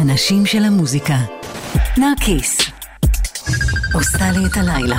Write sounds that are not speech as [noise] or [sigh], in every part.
האנשים של המוזיקה. נרקיס. עושה לי את הלילה.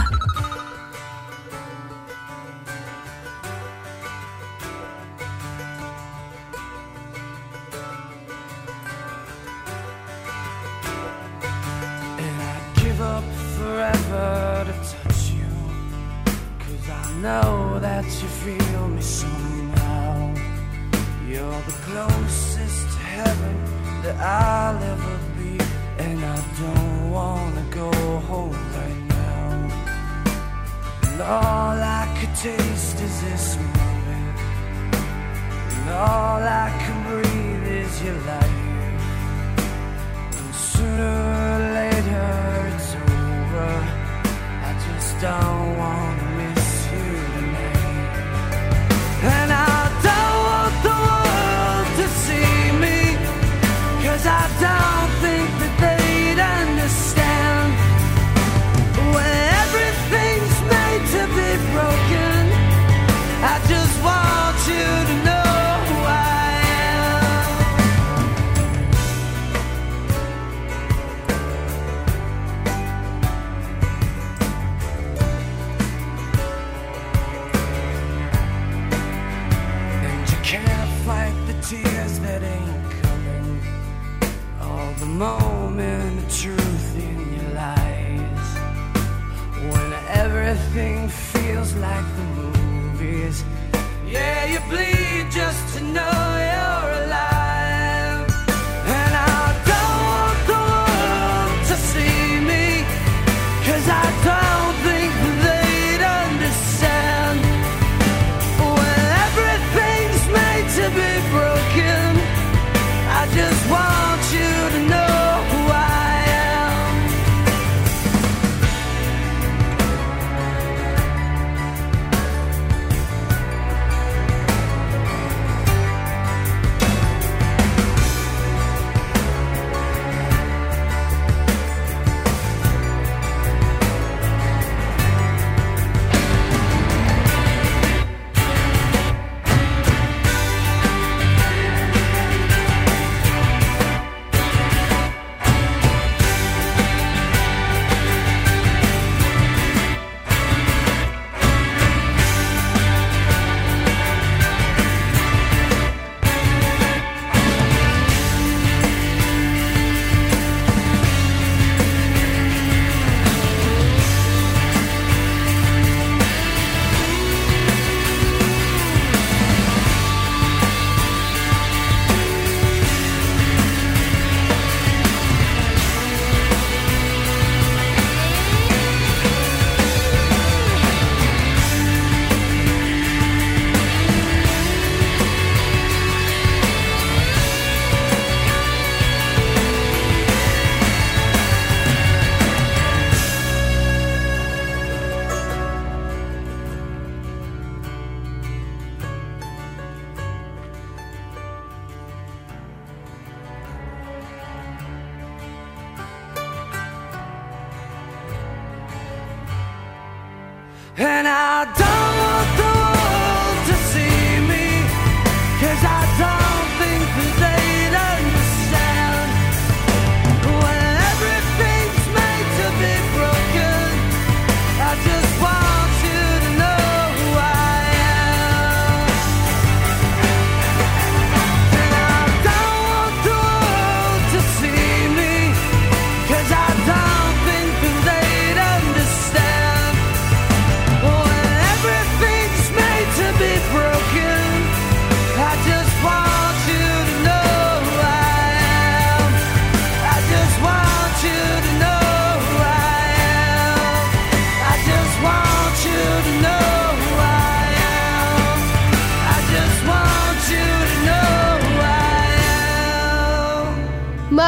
And I don't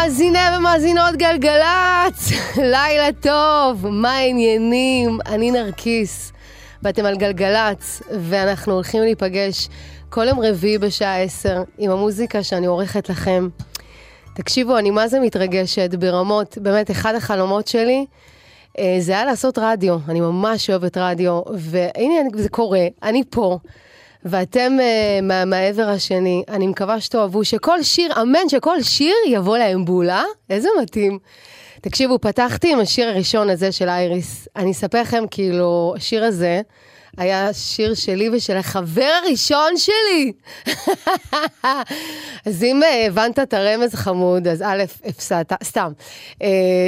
מאזיני ומאזינות גלגלצ, [laughs] לילה טוב, מה העניינים? אני נרקיס, ואתם על גלגלצ, ואנחנו הולכים להיפגש כל יום רביעי בשעה 10 עם המוזיקה שאני עורכת לכם. תקשיבו, אני מה זה מתרגשת ברמות, באמת, אחד החלומות שלי אה, זה היה לעשות רדיו, אני ממש אוהבת רדיו, והנה זה קורה, אני פה. ואתם uh, מה, מהעבר השני, אני מקווה שתאהבו שכל שיר, אמן שכל שיר יבוא להם בולה, איזה מתאים. תקשיבו, פתחתי עם השיר הראשון הזה של אייריס. אני אספר לכם, כאילו, השיר הזה היה שיר שלי ושל החבר הראשון שלי. [laughs] אז אם uh, הבנת את הרמז חמוד, אז א', הפסדת, סתם. Uh,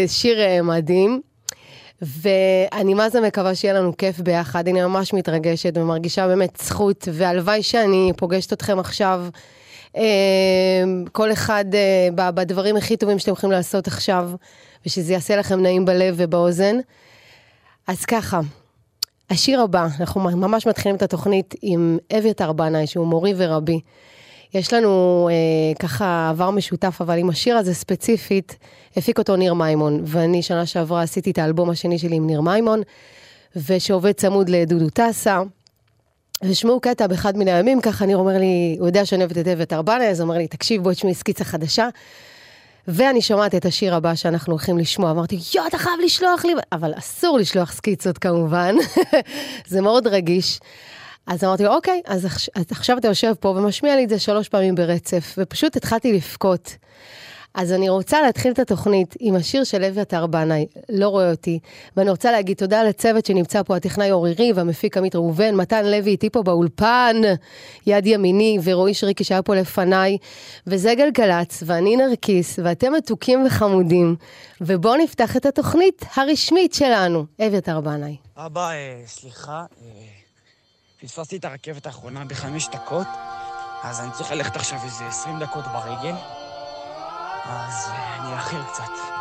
שיר מדהים. ואני מה זה מקווה שיהיה לנו כיף ביחד, אני ממש מתרגשת ומרגישה באמת זכות, והלוואי שאני פוגשת אתכם עכשיו, אה, כל אחד אה, בדברים הכי טובים שאתם יכולים לעשות עכשיו, ושזה יעשה לכם נעים בלב ובאוזן. אז ככה, השיר הבא, אנחנו ממש מתחילים את התוכנית עם אביתר בנאי, שהוא מורי ורבי. יש לנו אה, ככה עבר משותף, אבל עם השיר הזה ספציפית, הפיק אותו ניר מימון, ואני שנה שעברה עשיתי את האלבום השני שלי עם ניר מימון, ושעובד צמוד לדודו טסה. ושמעו קטע באחד מן הימים, ככה ניר אומר לי, הוא יודע שאני אוהבת את אבט ארבנה, אז הוא אומר לי, תקשיב, בואי תשמעי סקיצה חדשה. ואני שומעת את השיר הבא שאנחנו הולכים לשמוע, אמרתי, יואו, אתה חייב לשלוח לי, אבל אסור לשלוח סקיצות כמובן, [laughs] זה מאוד רגיש. אז אמרתי לו, אוקיי, אז, אז עכשיו אתה יושב פה ומשמיע לי את זה שלוש פעמים ברצף, ופשוט התחלתי לבכות. אז אני רוצה להתחיל את התוכנית עם השיר של אביתר בנאי, לא רואה אותי. ואני רוצה להגיד תודה לצוות שנמצא פה, הטכנאי אורירי והמפיק עמית ראובן, מתן לוי איתי פה באולפן, יד ימיני, ורועי שריקי שהיה פה לפניי, וזה גלגלצ, ואני נרקיס, ואתם מתוקים וחמודים, ובואו נפתח את התוכנית הרשמית שלנו, אביתר בנאי. אבא, אה, סליחה, אה, פספסתי את הרכבת האחרונה בחמש דקות, אז אני צריך ללכת עכשיו איזה עשרים דקות ברגל. אז אני אאחר קצת.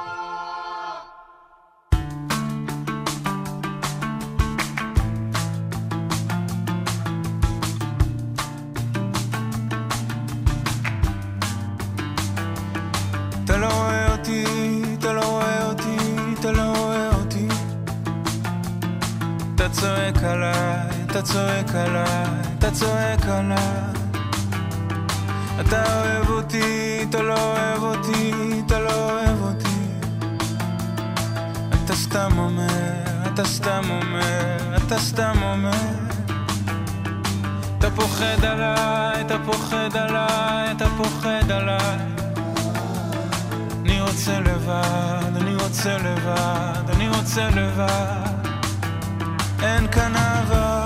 צועק עליי, אתה צועק עליי. אתה אוהב אותי, אתה לא אוהב אותי, אתה לא אוהב אותי. אתה סתם אומר, אתה סתם אומר, אתה סתם אומר. אתה פוחד עליי, אתה פוחד עליי, אתה פוחד עליי. אני רוצה לבד, אני רוצה לבד, אני רוצה לבד. אין כאן אהבה.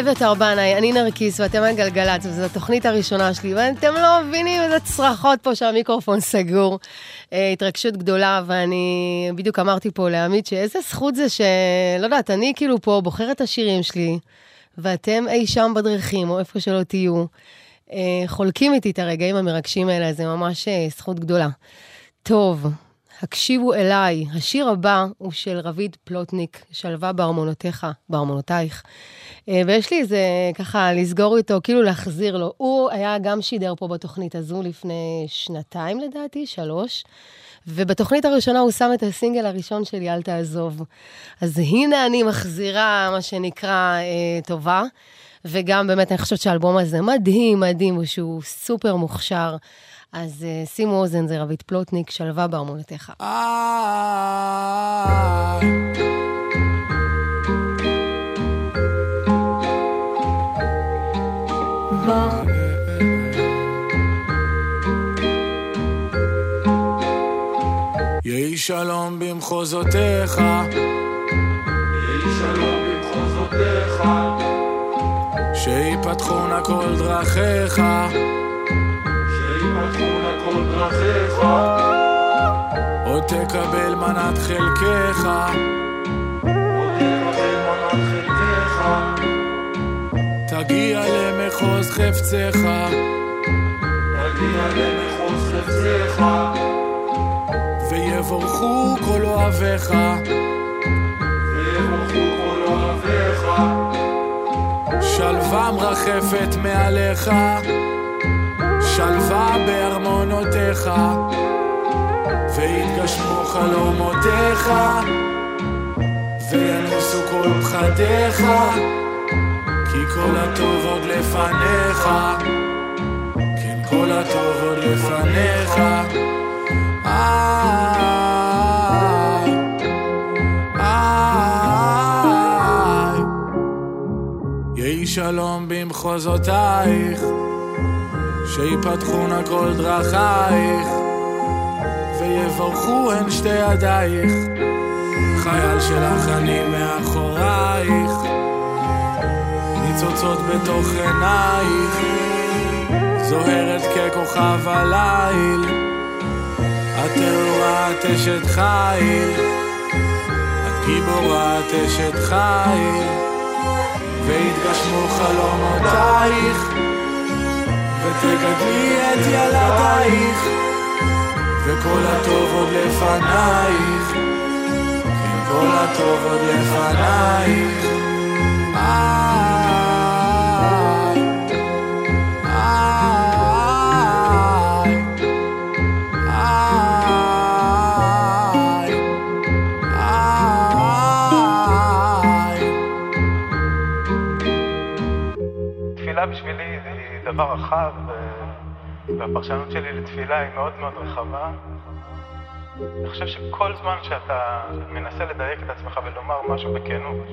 אביתר בנאי, אני נרקיס ואתם על גלגלצ, וזו התוכנית הראשונה שלי, ואתם לא מבינים איזה צרחות פה שהמיקרופון סגור. אה, התרגשות גדולה, ואני בדיוק אמרתי פה לעמית שאיזה זכות זה שלא יודעת, אני כאילו פה בוחרת את השירים שלי, ואתם אי שם בדרכים, או איפה שלא תהיו, אה, חולקים איתי את הרגעים המרגשים האלה, זה ממש אה, זכות גדולה. טוב, הקשיבו אליי. השיר הבא הוא של רביד פלוטניק, שלווה בארמונותיך, בארמונותייך. אה, ויש לי איזה, ככה, לסגור איתו, כאילו להחזיר לו. הוא היה גם שידר פה בתוכנית הזו לפני שנתיים לדעתי, שלוש. ובתוכנית הראשונה הוא שם את הסינגל הראשון שלי, אל תעזוב. אז הנה אני מחזירה, מה שנקרא, אה, טובה. וגם באמת, אני חושבת שהאלבום הזה מדהים, מדהים, ושהוא סופר מוכשר. אז שימו אוזן, זה רבית פלוטניק, שלווה בארמונותיך. יהי שלום במחוזותיך, יהי שלום במחוזותיך, שיפתחו נא כל דרכיך. כל דרכיך, עוד תקבל מנת חלקך, עוד תקבל מנת חלקך, תגיע למחוז חפצך, תגיע למחוז חפצך, ויבורכו כל אוהביך, ויבורכו כל אוהביך, שלווה מרחפת מעליך. שלווה בארמונותיך, ויתגשמו חלומותיך, וינוסו כל פחדיך, כי כל הטוב עוד לפניך, כן כל הטוב עוד לפניך. יהי שלום במחוזותייך שיפתחו נא כל דרכייך, ויברכו הן שתי ידייך, חייל שלך אני מאחורייך, ניצוצות בתוך עינייך, זוהרת ככוכב הליל, את טהורה אשת חיל, את גיבורה אשת חיל, והתגשמו חלומותייך. ותגדלי את ילדייך, וכל הטוב עוד לפנייך, כן כל הטוב עוד לפנייך. דבר רחב, והפרשנות שלי לתפילה היא מאוד מאוד רחבה. אני חושב שכל זמן שאתה מנסה לדייק את עצמך ולומר משהו בכנות,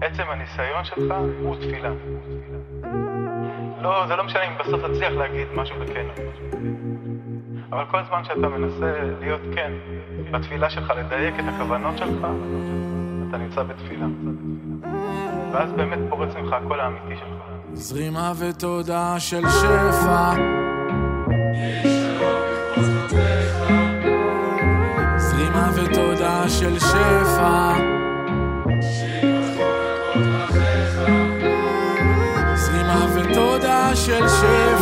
עצם הניסיון שלך הוא תפילה. לא, זה לא משנה אם בסוף תצליח להגיד משהו בכנות. אבל כל זמן שאתה מנסה להיות כן בתפילה שלך, לדייק את הכוונות שלך, אתה נמצא בתפילה. ואז באמת פורץ ממך הקול האמיתי שלך. זרימה ותודה של שפע. זרימה ותודה של שפע. זרימה ותודה של שפע.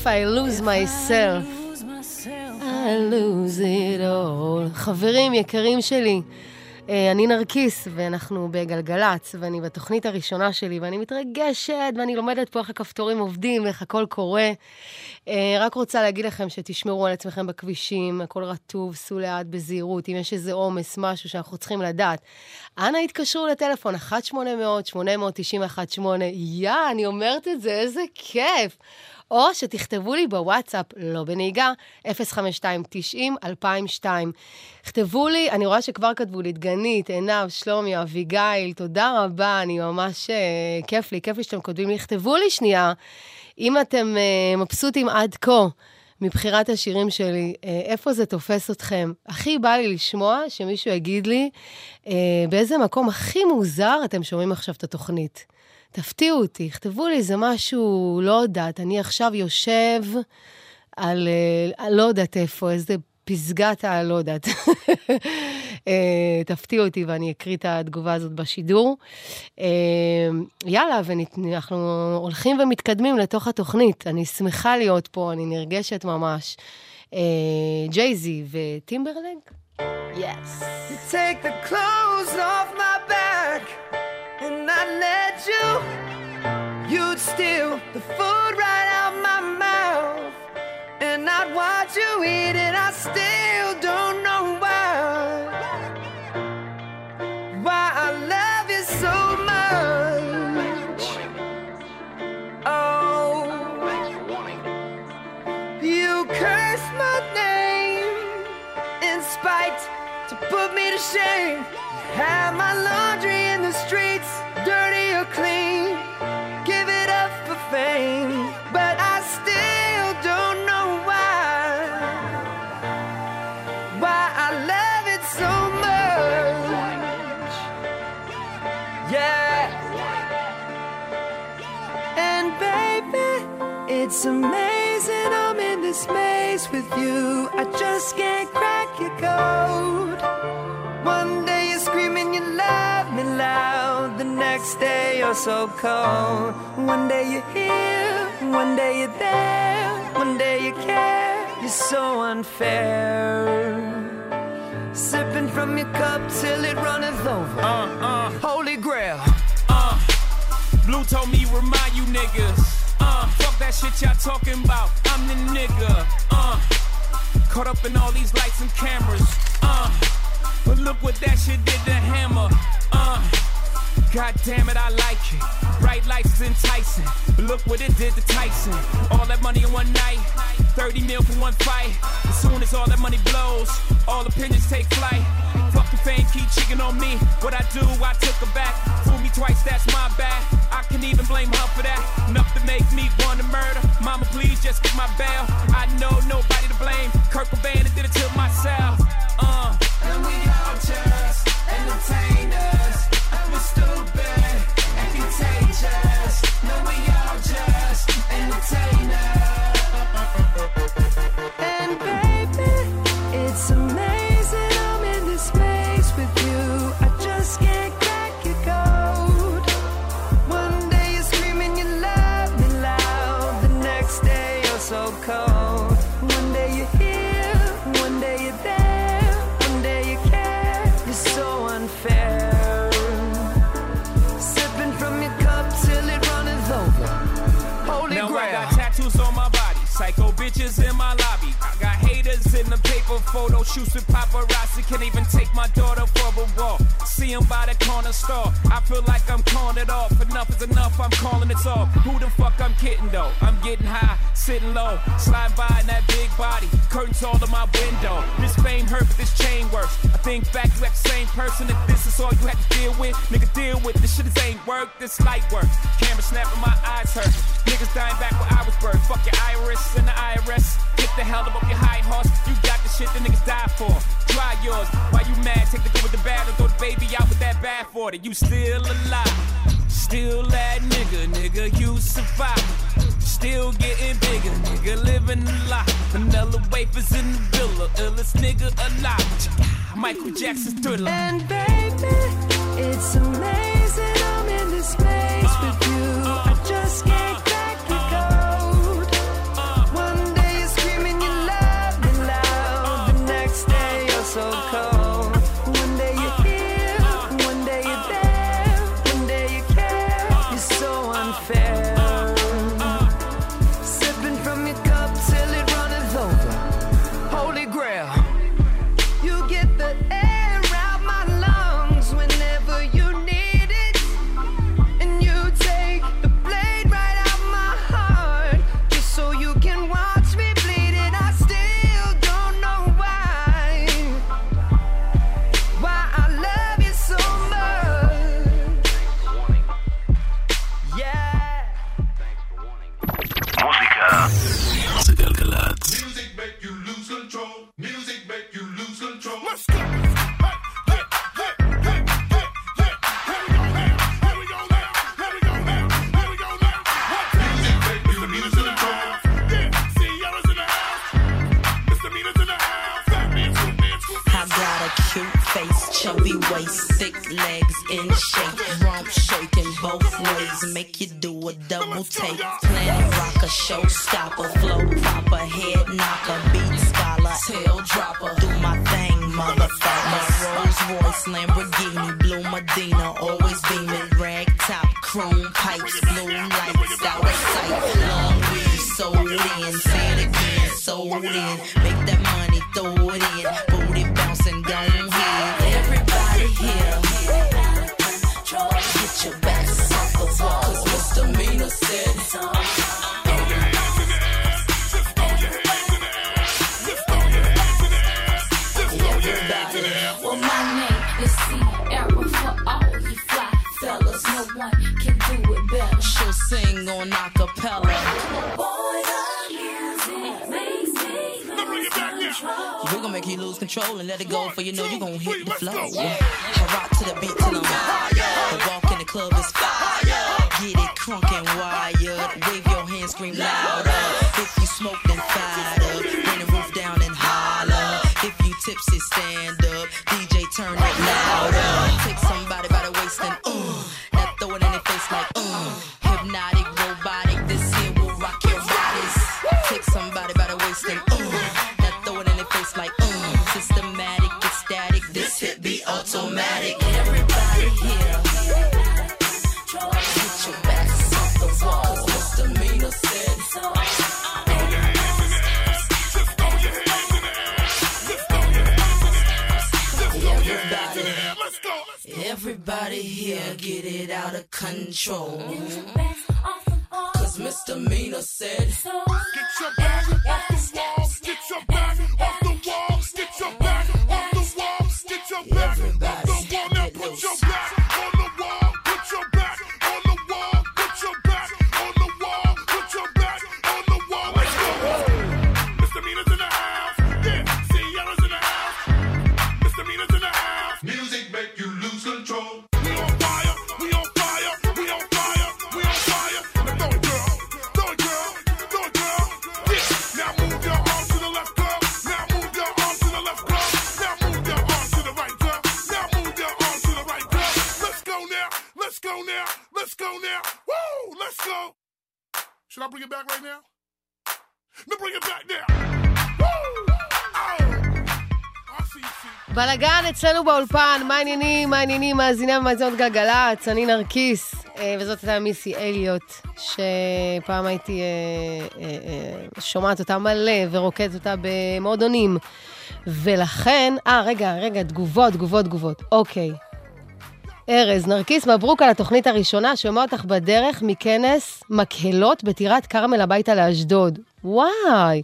If I lose myself. I lose it all. חברים יקרים שלי, אה, אני נרקיס, ואנחנו בגלגלצ, ואני בתוכנית הראשונה שלי, ואני מתרגשת, ואני לומדת פה איך הכפתורים עובדים, ואיך הכל קורה. אה, רק רוצה להגיד לכם שתשמרו על עצמכם בכבישים, הכל רטוב, סעו לאט בזהירות, אם יש איזה עומס, משהו שאנחנו צריכים לדעת. אנא התקשרו לטלפון 1-800-891-8, יא, אני אומרת את זה, איזה כיף. או שתכתבו לי בוואטסאפ, לא בנהיגה, 052-90-2002. כתבו לי, אני רואה שכבר כתבו לי, דגנית, עינב, שלומי, אביגיל, תודה רבה, אני ממש, uh, כיף לי, כיף לי שאתם כותבים לי. כתבו לי שנייה, אם אתם uh, מבסוטים עד כה מבחירת השירים שלי, uh, איפה זה תופס אתכם? הכי בא לי לשמוע שמישהו יגיד לי, uh, באיזה מקום הכי מוזר אתם שומעים עכשיו את התוכנית. תפתיעו אותי, כתבו לי איזה משהו, לא יודעת, אני עכשיו יושב על, אה, לא יודעת איפה, איזה פסגת ה... לא יודעת. אה, תפתיעו אותי ואני אקריא את התגובה הזאת בשידור. אה, יאללה, ואנחנו הולכים ומתקדמים לתוך התוכנית. אני שמחה להיות פה, אני נרגשת ממש. ג'ייזי וטימברלג? יס. You I let you. You'd steal the food right out my mouth, and I'd watch you eat it. I still don't know why. Why I love you so much. Oh, you curse my name in spite to put me to shame. Have my laundry in the streets, clean, give it up for fame, but I still don't know why. Why I love it so much. Yeah. And baby, it's amazing I'm in this maze with you. I just can't crack your code. You're so cold. One day you're here, one day you're there. One day you care. You're so unfair. Sipping from your cup till it runneth over. Uh, uh, Holy grail. uh. Blue told me remind you niggas. Uh, fuck that shit y'all talking about. I'm the nigga. Uh, caught up in all these lights and cameras. Uh, but look what that shit did to Hammer. Uh, God damn it, I like it. Bright lights is enticing. But look what it did to Tyson. All that money in one night. 30 mil for one fight. As soon as all that money blows, all opinions take flight. Fuck the fame, keep cheating on me. What I do, I took her back. Fool me twice, that's my bad. I can even blame her for that. Enough to make me want to murder. Mama, please just get my bail. I know nobody to blame. Kurt Cobain did it to myself. Uh. And we all just entertainers. Stupid and contagious. No, we all just entertainers. Photo shoots with paparazzi. Can't even take my daughter for a walk. See 'em by the corner store. I feel like I'm calling it off. Enough is enough, I'm calling it off. Who the fuck I'm kidding though? I'm getting high, sitting low, slide by in that big body. Curtains all in my window. This fame hurt, but this chain works. I think back, you act the same person. If this is all you had to deal with, nigga, deal with this shit. This ain't work, this light work. Camera snapping, my eyes hurt. Niggas dying back where I was birthed. Fuck your iris and the IRS. Get the hell up off your high horse. You got the shit that niggas die for. Try yours. Why you mad? Take the good with the bad and throw the baby out with that bad for it. You still alive. Still that nigga, nigga, you survive. Still getting bigger, nigga, living a lot. Vanilla wafers in the villa, illest nigga alive. Michael Jackson's thriller. And baby, it's amazing I'm in this place bring it back right now? No, bring it back now. Oh! I. בלאגן אצלנו באולפן, מה העניינים, מה העניינים, מאזיני ומאזינות גלגלצ, אני נרקיס, אה, וזאת הייתה מיסי אליוט, שפעם הייתי אה, אה, שומעת אותה מלא ורוקדת אותה במועדונים. ולכן, אה, רגע, רגע, תגובות, תגובות, תגובות. אוקיי. ארז, נרקיס, מברוק על התוכנית הראשונה, שומע אותך בדרך מכנס מקהלות בטירת כרמל הביתה לאשדוד. וואי,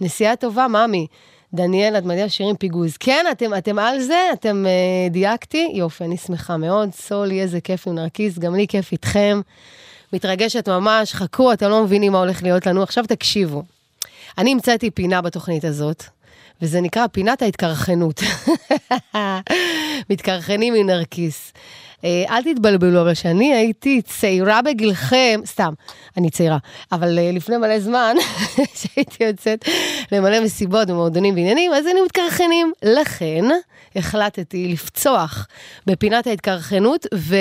נסיעה טובה, ממי. דניאל, את מדהים שירים פיגוז. כן, אתם, אתם על זה? אתם אה, דייקתי? יופי, אני שמחה מאוד. סולי, איזה כיף עם נרקיס, גם לי כיף איתכם. מתרגשת ממש, חכו, אתם לא מבינים מה הולך להיות לנו. עכשיו תקשיבו. אני המצאתי פינה בתוכנית הזאת, וזה נקרא פינת ההתקרחנות. [laughs] מתקרחנים עם נרקיס. אה, אל תתבלבלו, אבל שאני הייתי צעירה בגילכם, סתם, אני צעירה, אבל אה, לפני מלא זמן, [laughs] שהייתי יוצאת למלא מסיבות ומועדונים ועניינים, אז היינו מתקרחנים. לכן, החלטתי לפצוח בפינת ההתקרחנות, ו...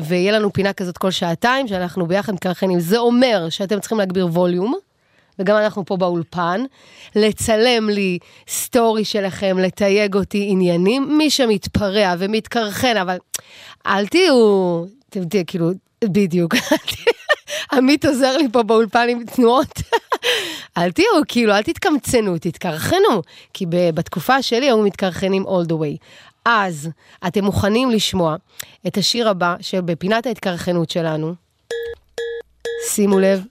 ויהיה לנו פינה כזאת כל שעתיים, שאנחנו ביחד מתקרחנים. זה אומר שאתם צריכים להגביר ווליום. וגם אנחנו פה באולפן, לצלם לי סטורי שלכם, לתייג אותי עניינים, מי שמתפרע ומתקרחן, אבל אל תהיו, אתם תהיו כאילו, בדיוק, [laughs] עמית עוזר לי פה באולפן עם תנועות. [laughs] אל תהיו, כאילו, אל תתקמצנו, תתקרחנו, כי בתקופה שלי היו מתקרחנים all the way. אז אתם מוכנים לשמוע את השיר הבא שבפינת ההתקרחנות שלנו, שימו לב,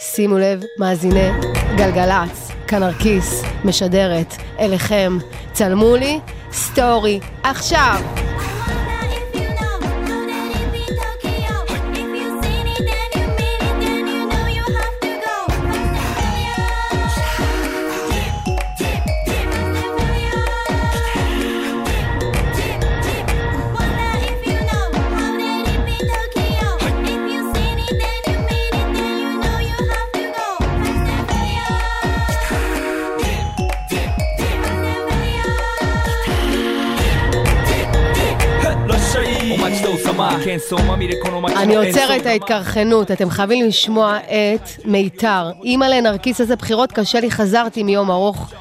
שימו לב, מאזיני גלגלצ, כנרקיס, משדרת, אליכם, צלמו לי, סטורי, עכשיו! אני עוצרת את ההתקרחנות, אתם חייבים לשמוע את מיתר. אימא לנרקיס, איזה בחירות קשה לי, חזרתי מיום ארוך.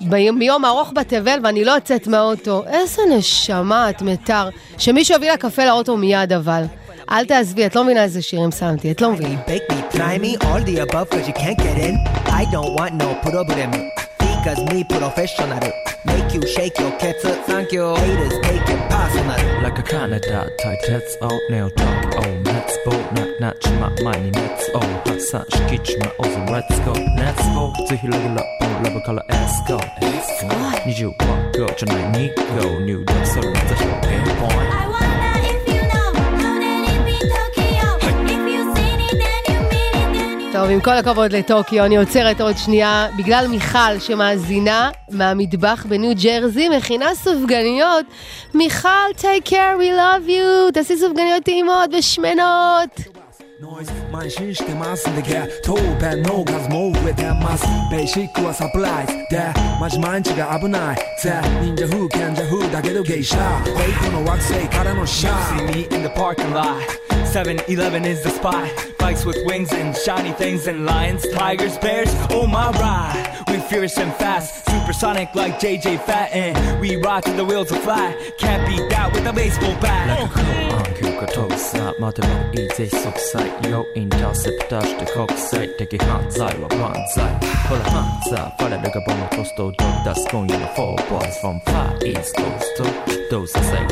ביום, מיום ארוך בתבל ואני לא יוצאת מהאוטו. איזה נשמה את מיתר. שמישהו יביא לה קפה לאוטו מיד אבל. אל תעזבי, את לא מבינה איזה שירים שמתי, את לא מבינה. Bake me, try me, all the above cause you can't get in. I don't want no problem. Because me professional. Make you shake your cats, thank you. Haters take it personal. Like a Canada tight tets out nail talk oh let's go knock knock my money let's oh hot sun skitch my over let's go let's go ぜひレギュラーラブから S go S go 25 go じゃない2 go New York それ目指しろ pinpoint טוב, עם כל הכבוד לטוקיו, אני עוצרת עוד שנייה. בגלל מיכל שמאזינה מהמטבח בניו ג'רזי, מכינה סופגניות. מיכל, take care, we love you. תעשי סופגניות טעימות ושמנות. noise man shishte mas ligger to ben no gas mo with them mas be shiku as applies there much man chiga abunai te ninja who can ja who da gedo geisha wait no wax say kara no sha see me in the parking lot 7-Eleven is the spot. Bikes with wings and shiny things and lions, tigers, bears. Oh my ride, we fierce and fast, supersonic like JJ Fatten. We ride till the wheels are flat. Can't beat that with a baseball bat. Like a cool uncle, got toes snap, mother of easy soft. Yo, intercept dash the cock side, take a hand side, or one side. Pull a hands up, follow the bomb, post dog, that's going to four boys from far east coast to those that say,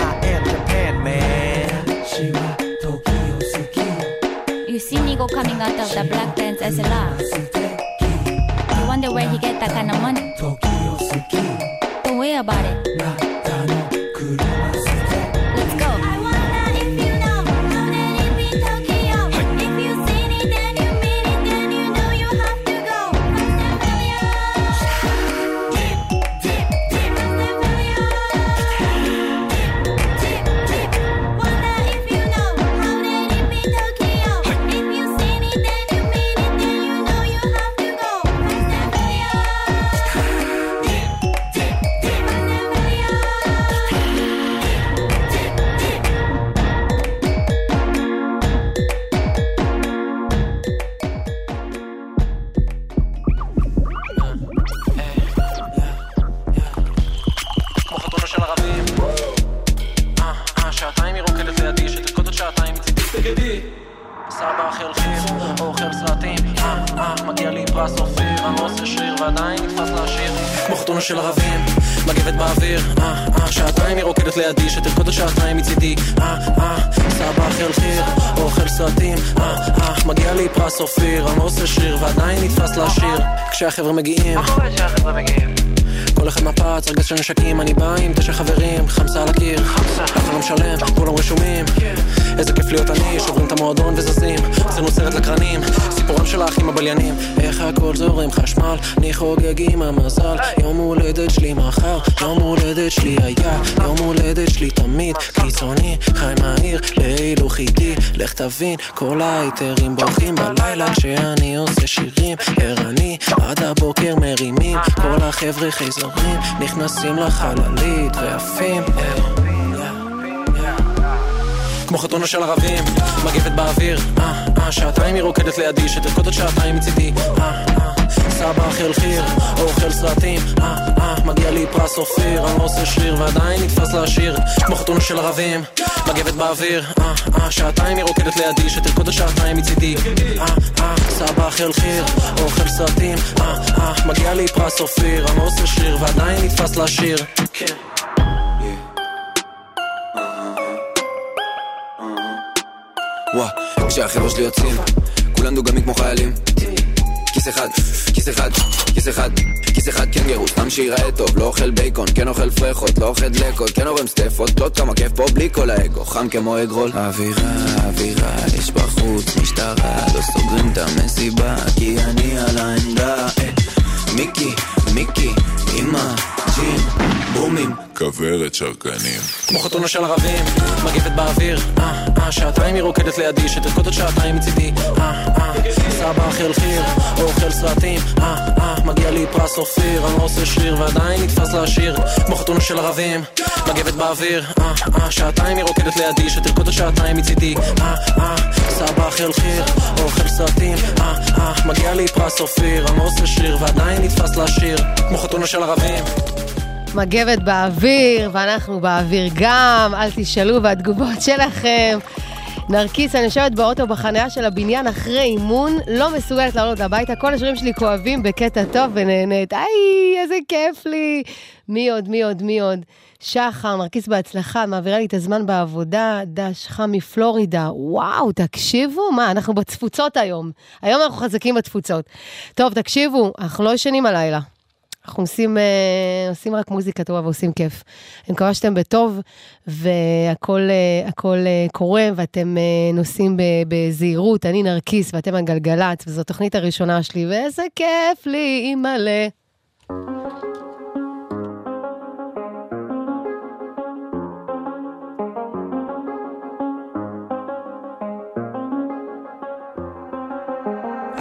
You see Nigo coming out of the black dance as a laugh. You wonder where he get that kind of money. Don't worry about it. ועדיין נתפס לעשיר כמו חתונה של ערבים, מגבת באוויר. אה, אה, שעתיים היא רוקדת לידי, שתרקוד עוד שעתיים מצידי. אה, אה, סבא אוכל חיר, או אוכל סרטים. אה, אה, מגיע לי פרס אופיר, אני לא עושה שריר ועדיין נתפס לעשיר כשהחבר'ה מגיעים. מה קורה כשהחבר'ה מגיעים? כל אחד מפץ, ארגז של נשקים, אני בא עם תשע חברים, חמסה על הקיר, אף אחד לא משלם, כולם רשומים. איזה כיף להיות אני, שוברים את המועדון וזזים, עשינו סרט לקרנים, סיפורם של האחים הבליינים. איך הכל זורם חשמל, אני חוגג עם המזל, יום הולדת שלי מחר, יום הולדת שלי היה, יום הולדת שלי תמיד, קיצוני, חי מהיר, להילוך איתי, לך תבין, כל ההיתרים בורחים בלילה כשאני עושה שירים, ערני, עד הבוקר מרימים, כל החבר'ה חייזרים, נכנסים לחללית ויפים, אה. כמו חתונה של ערבים, מגבת באוויר, אה, אה, שעתיים היא רוקדת לידי, שתרקוד עוד שעתיים מצידי, אה, אה, סבא אוכל חיר, או אוכל סרטים, אה, אה, מגיע לי פרס אופיר, אני לא עושה שריר ועדיין נתפס לעשיר, כמו חתונה של ערבים, מגבת באוויר, אה, אה, שעתיים היא רוקדת לידי, שתרקוד עוד שעתיים מצידי, אה, אה, סבא אוכל חיר, או אוכל סרטים, אה, אה, מגיע לי פרס אופיר, עושה שריר ועדיין נתפס לשיר, כן. וואה, כשהחבר'ה שלי יוצאים, כולם דוגמים כמו חיילים. כיס אחד, כיס אחד, כיס אחד, כיס אחד כן גרו, סתם שיראה טוב, לא אוכל בייקון, כן אוכל פרחות, לא אוכל דלקות, כן אורם סטפות, לא כמה כיף פה בלי כל האגו, חם כמו אגרול. אווירה, אווירה, יש בחוץ משטרה, לא סוגרים את המסיבה, כי אני על העמדה. אה, מיקי, מיקי, אמא, ג'ים, בומים. כוורת שרקנים. כמו חתונה של ערבים, מגבת באוויר, אה, אה, שעתיים היא רוקדת לידי, שתרקוד עוד שעתיים מצידי, אה, אה, סבא אוכל חיר, או אוכל סרטים, אה, אה, מגיע לי פרס אופיר, אני לא עושה שריר ועדיין נתפס לעשיר, כמו חתונה של ערבים, מגבת באוויר, אה, אה, שעתיים היא רוקדת לידי, שתרקוד עוד שעתיים מצידי, אה, אה, סבח אל חיר, אוכל סרטים, אה אה, מגיע לי פרס אופיר, עמוס ושיר, ועדיין נתפס לשיר, כמו חתונה של ערבים. מגבת באוויר, ואנחנו באוויר גם, אל תשאלו, והתגובות שלכם. נרקיס, אני יושבת באוטו בחניה של הבניין אחרי אימון, לא מסוגלת לעלות הביתה, כל השירים שלי כואבים בקטע טוב ונהנית. היי, איזה כיף לי. מי עוד, מי עוד, מי עוד? שחר, נרקיס בהצלחה, מעבירה לי את הזמן בעבודה, דש חם מפלורידה. וואו, תקשיבו, מה, אנחנו בתפוצות היום. היום אנחנו חזקים בתפוצות. טוב, תקשיבו, אנחנו לא ישנים הלילה. אנחנו עושים, אה, עושים רק מוזיקה טובה ועושים כיף. אני מקווה שאתם בטוב, והכול אה, אה, קורה, ואתם נוסעים בזהירות. אני נרקיס ואתם הגלגלצ, וזו התוכנית הראשונה שלי, ואיזה כיף לי, אימא'לה.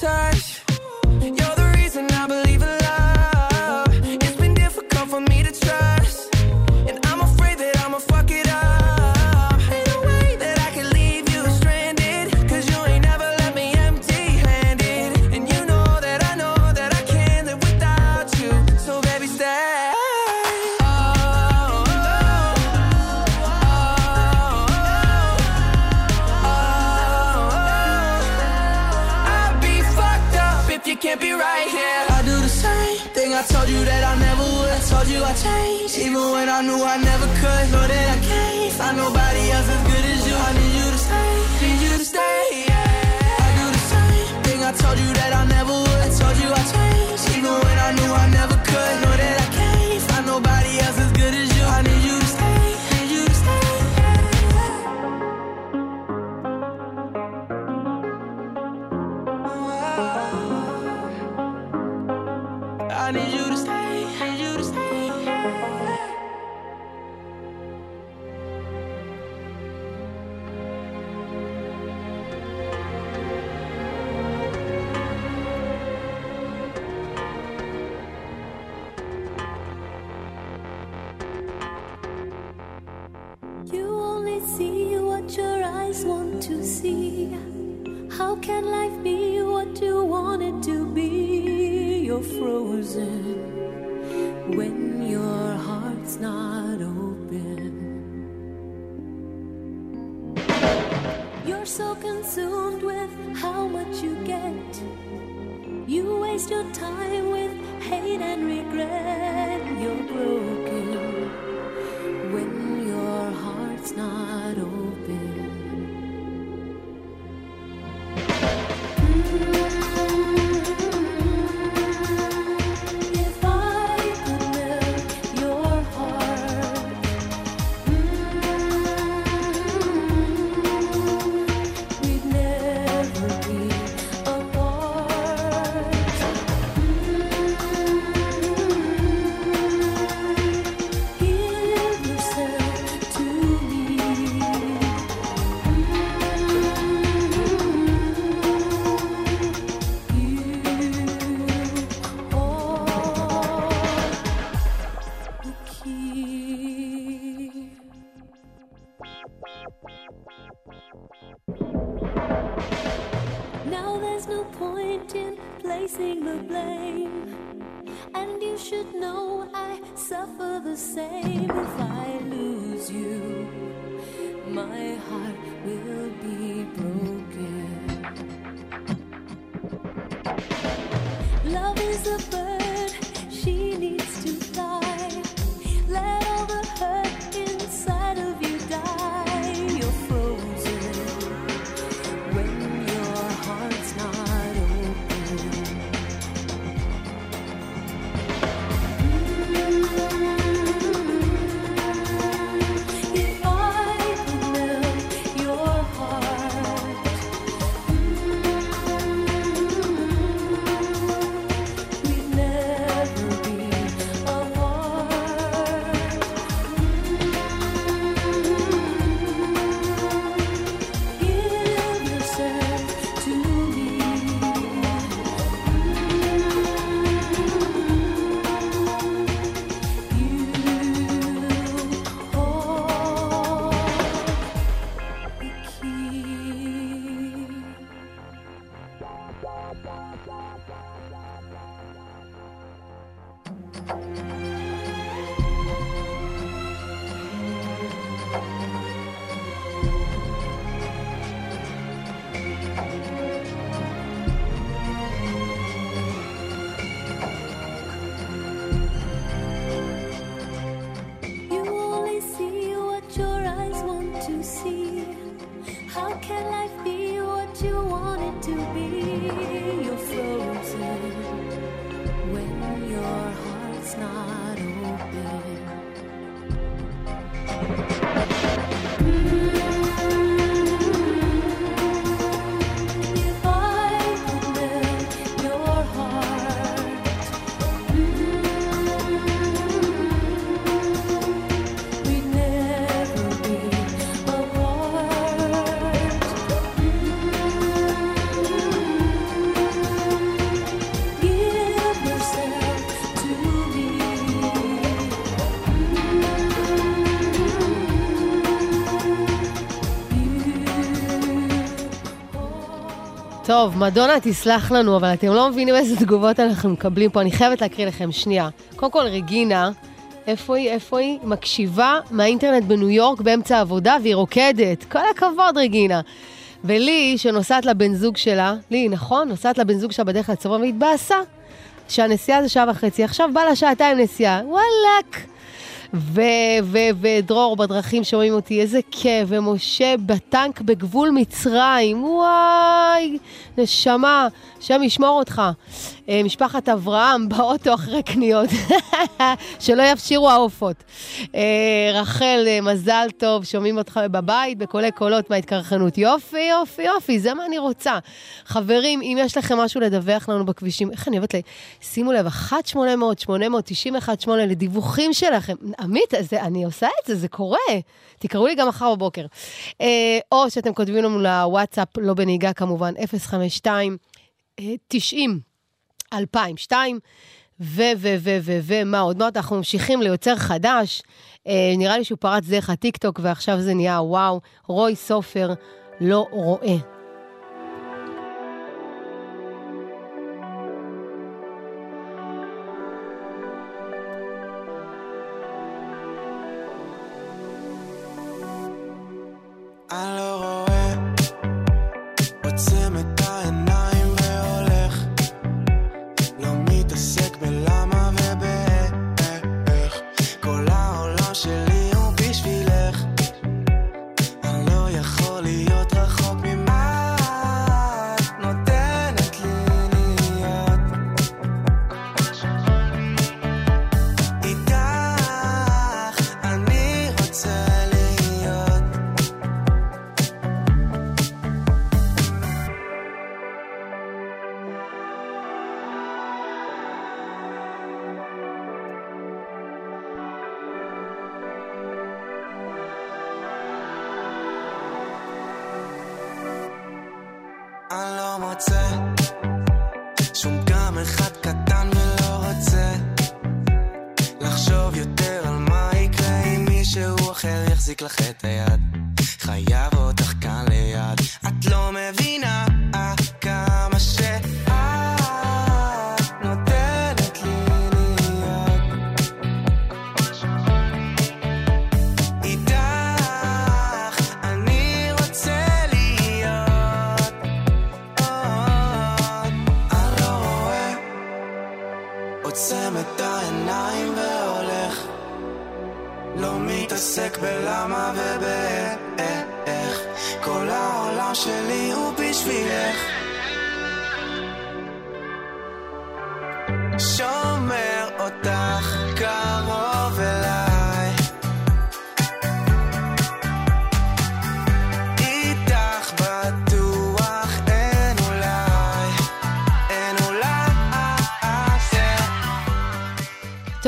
touch. טוב, מדונה תסלח לנו, אבל אתם לא מבינים איזה תגובות אנחנו מקבלים פה. אני חייבת להקריא לכם שנייה. קודם כל, רגינה, איפה היא? איפה היא? מקשיבה מהאינטרנט בניו יורק באמצע העבודה, והיא רוקדת. כל הכבוד, רגינה. ולי, שנוסעת לבן זוג שלה, לי, נכון? נוסעת לבן זוג שלה בדרך לצבא והתבאסה. שהנסיעה זה שעה וחצי, עכשיו בא לה שעתיים נסיעה. וואלאק. ודרור בדרכים שומעים אותי, איזה כיף, ומשה בטנק בגבול מצרים, וואי, נשמה, השם ישמור אותך. אה, משפחת אברהם [laughs] באוטו אחרי קניות, [laughs] שלא יפשירו העופות. אה, רחל, אה, מזל טוב, שומעים אותך בבית בקולי קולות מההתקרחנות. יופי, יופי, יופי, זה מה אני רוצה. חברים, אם יש לכם משהו לדווח לנו בכבישים, איך אני אוהבת ל... שימו לב, 1-800-890-18 לדיווחים שלכם. עמית, זה, אני עושה את זה, זה קורה. תקראו לי גם מחר בבוקר. או שאתם כותבים לנו לוואטסאפ, לא בנהיגה כמובן, 05... 2, 90, 2002, ו, ו, ו, ו, ומה עוד מעט, אנחנו ממשיכים ליוצר חדש. אה, נראה לי שהוא פרץ דרך הטיקטוק ועכשיו זה נהיה וואו, רוי סופר לא רואה. I העולם שלי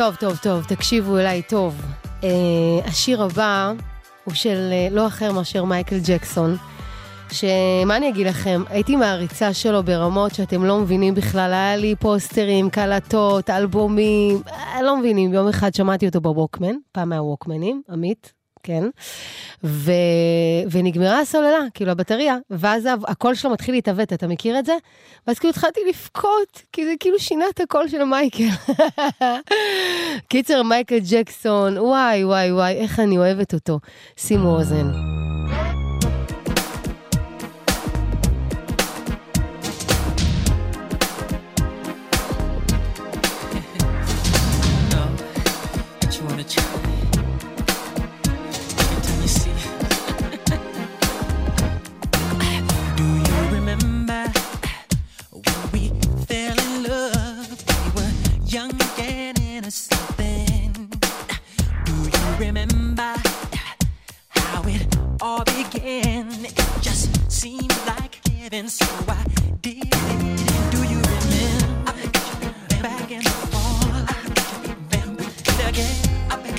טוב, טוב, טוב, תקשיבו אליי טוב. אה, השיר הבא הוא של אה, לא אחר מאשר מייקל ג'קסון, שמה אני אגיד לכם, הייתי מעריצה שלו ברמות שאתם לא מבינים בכלל, היה לי פוסטרים, קלטות, אלבומים, אה, לא מבינים, יום אחד שמעתי אותו בווקמן, פעם מהווקמנים, עמית, כן, ו... ונגמרה הסוללה, כאילו הבטריה, ואז הקול שלו מתחיל להתעוות, אתה מכיר את זה? ואז כאילו התחלתי לבכות, כי זה כאילו שינה את הקול של מייקל. [laughs] קיצר, מייקל ג'קסון, וואי, וואי, וואי, איך אני אוהבת אותו. שימו אוזן. young again. Do you remember how it all began? It just seemed like heaven, so I did. Do you remember back in the fall? Again.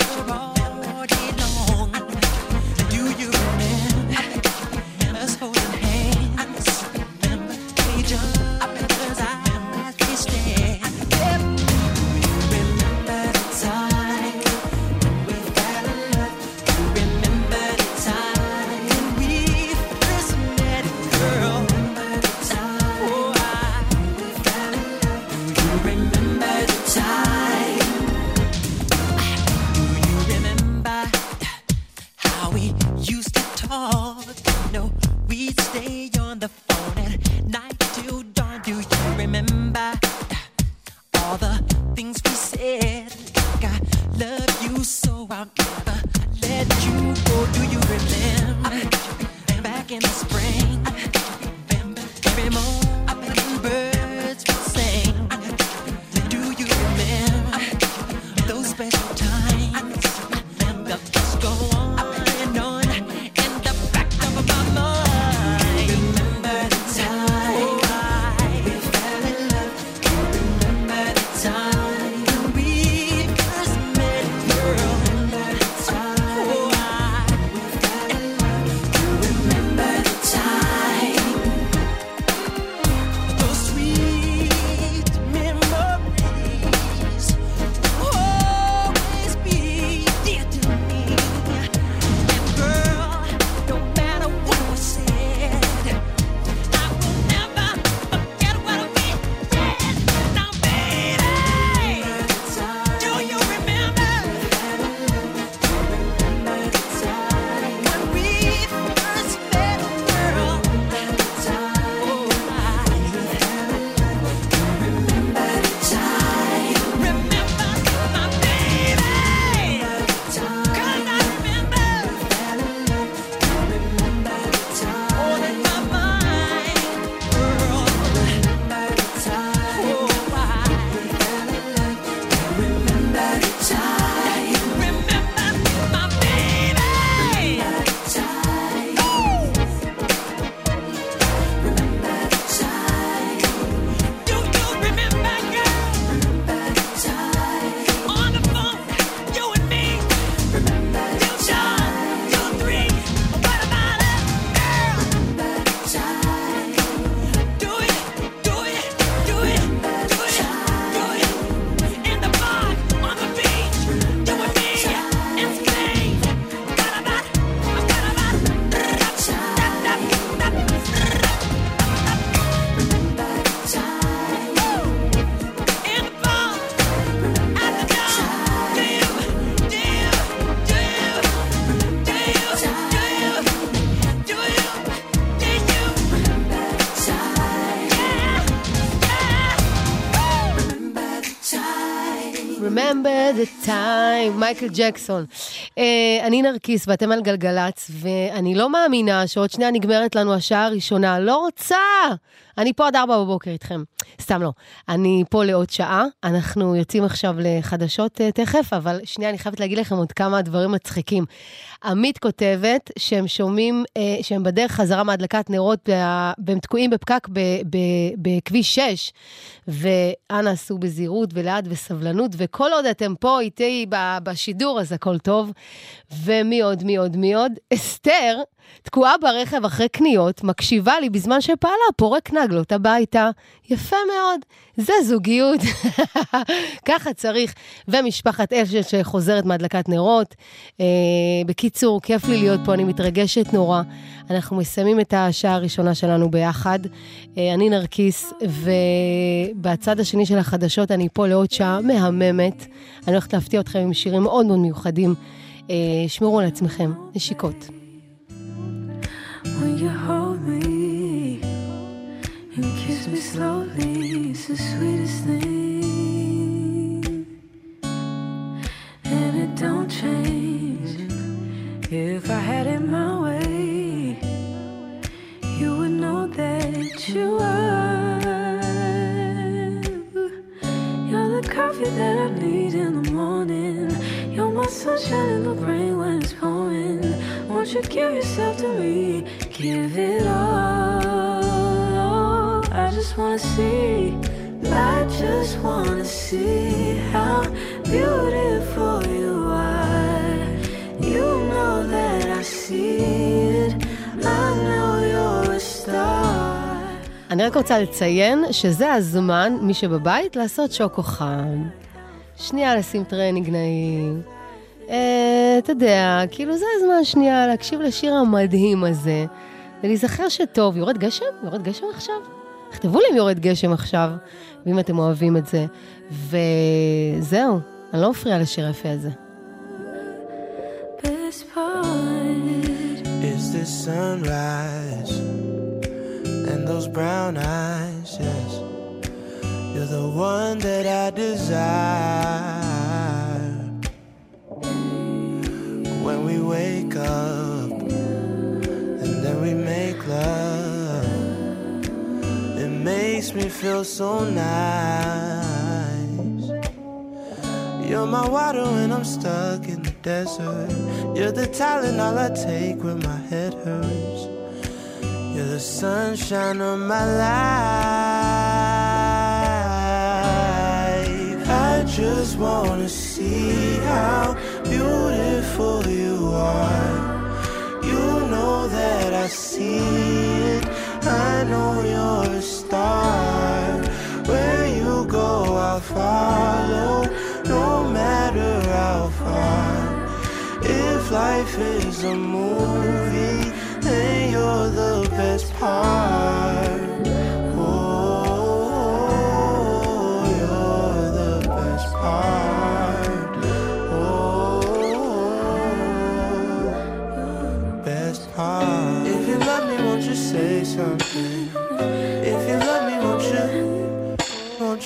מייקל ג'קסון. Uh, אני נרקיס ואתם על גלגלצ, ואני לא מאמינה שעוד שנייה נגמרת לנו השעה הראשונה. לא רוצה! אני פה עד ארבע בבוקר איתכם. סתם לא. אני פה לעוד שעה. אנחנו יוצאים עכשיו לחדשות uh, תכף, אבל שנייה, אני חייבת להגיד לכם עוד כמה דברים מצחיקים. עמית כותבת שהם שומעים, uh, שהם בדרך חזרה מהדלקת נרות, וה- והם תקועים בפקק בכביש 6, ואנא עשו בזהירות ולאט וסבלנות, וכל עוד אתם פה איתי בשידור, אז הכל טוב. ומי עוד, מי עוד, מי עוד? אסתר תקועה ברכב אחרי קניות, מקשיבה לי בזמן שפעלה, פורק נגלות הביתה. יפה מאוד, זה זוגיות. [laughs] ככה צריך. ומשפחת אשל שחוזרת מהדלקת נרות. אה, בקיצור, כיף לי להיות פה, אני מתרגשת נורא. אנחנו מסיימים את השעה הראשונה שלנו ביחד. אה, אני נרקיס, ובצד השני של החדשות אני פה לעוד שעה מהממת. אני הולכת להפתיע אתכם עם שירים מאוד מאוד מיוחדים. אה, שמרו על עצמכם, נשיקות. When you hold me and kiss me slowly, it's the sweetest thing. And it don't change. If I had it my way, you would know that you are. You're the coffee that I need in the morning. You're my sunshine in the rain when it's pouring. Won't you give yourself to me. Give it all. I just wanna see. I just wanna see how beautiful you are. You know that I see it. I know you're a star. אני רק רוצה לציין שזה הזמן, מי שבבית, לעשות שוקו חם. שנייה לשים טרנינג נעים. אה, אתה יודע, כאילו זה הזמן שנייה להקשיב לשיר המדהים הזה, ולהיזכר שטוב, יורד גשם? יורד גשם עכשיו? תכתבו לי אם יורד גשם עכשיו, ואם אתם אוהבים את זה. וזהו, אני לא מפריעה לשיר היפה הזה. Is the sunrise and those brown eyes, yes. You're the one that I desire. When we wake up we make love, it makes me feel so nice. You're my water when I'm stuck in the desert. You're the talent all I take when my head hurts. You're the sunshine of my life. I just wanna see how beautiful you are. You know that I see it. I know you're a star. Where you go, I'll follow, no matter how far. If life is a movie, then you're the best part.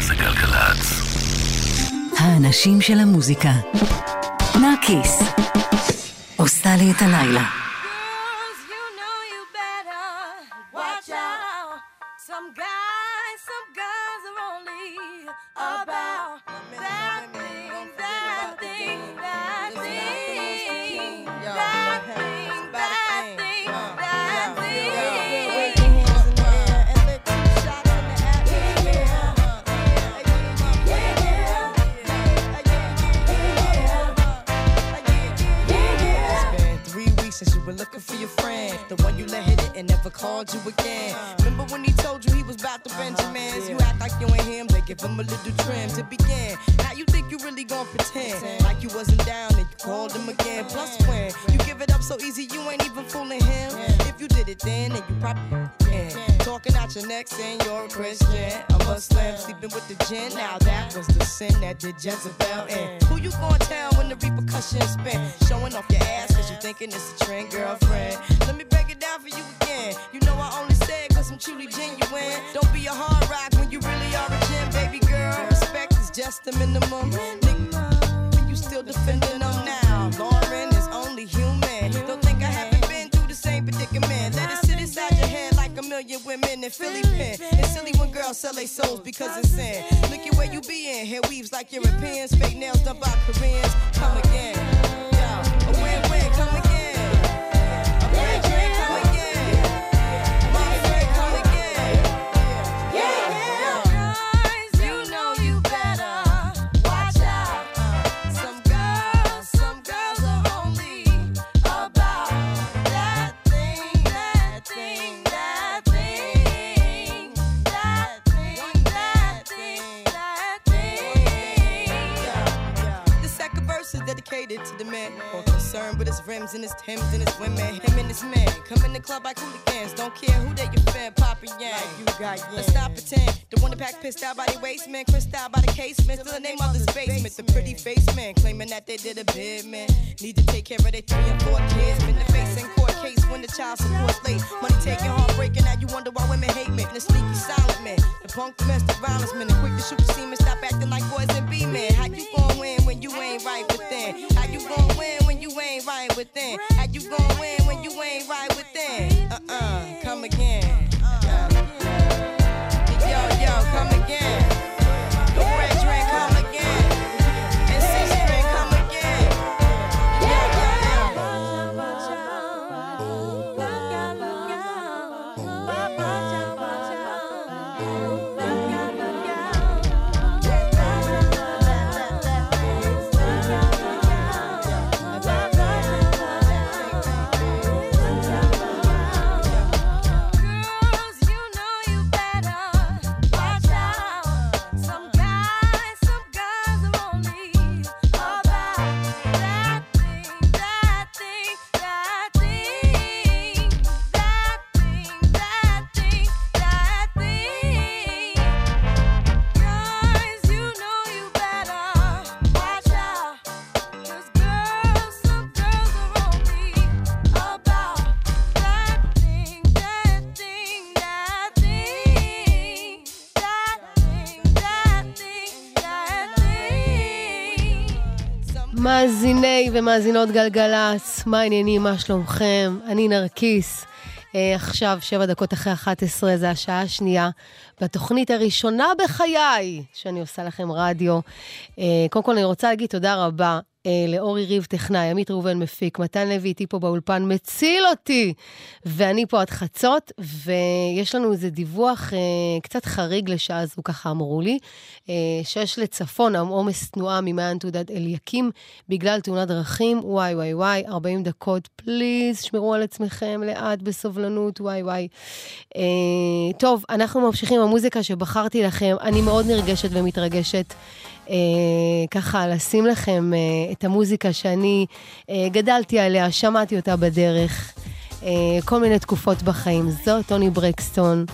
זה גלגלצ. האנשים של המוזיקה. נרקיס. עושה לי את הלילה. just child support ומאזינות גלגלצ, מה העניינים, מה שלומכם? אני נרקיס. אה, עכשיו, שבע דקות אחרי 11, זה השעה השנייה בתוכנית הראשונה בחיי שאני עושה לכם רדיו. אה, קודם כל, אני רוצה להגיד תודה רבה לאורי ריב טכנאי, עמית ראובן מפיק, מתן לוי איתי פה באולפן, מציל אותי! ואני פה עד חצות, ויש לנו איזה דיווח אה, קצת חריג לשעה זו, ככה אמרו לי, אה, שיש לצפון עומס תנועה ממעיין תעודת אליקים בגלל תאונת דרכים, וואי וואי וואי, 40 דקות, פליז, שמרו על עצמכם לאט בסובלנות, וואי וואי. אה, טוב, אנחנו ממשיכים עם המוזיקה שבחרתי לכם, אני מאוד נרגשת ומתרגשת. אה, ככה לשים לכם אה, את המוזיקה שאני אה, גדלתי עליה, שמעתי אותה בדרך, אה, כל מיני תקופות בחיים. זו טוני ברקסטון,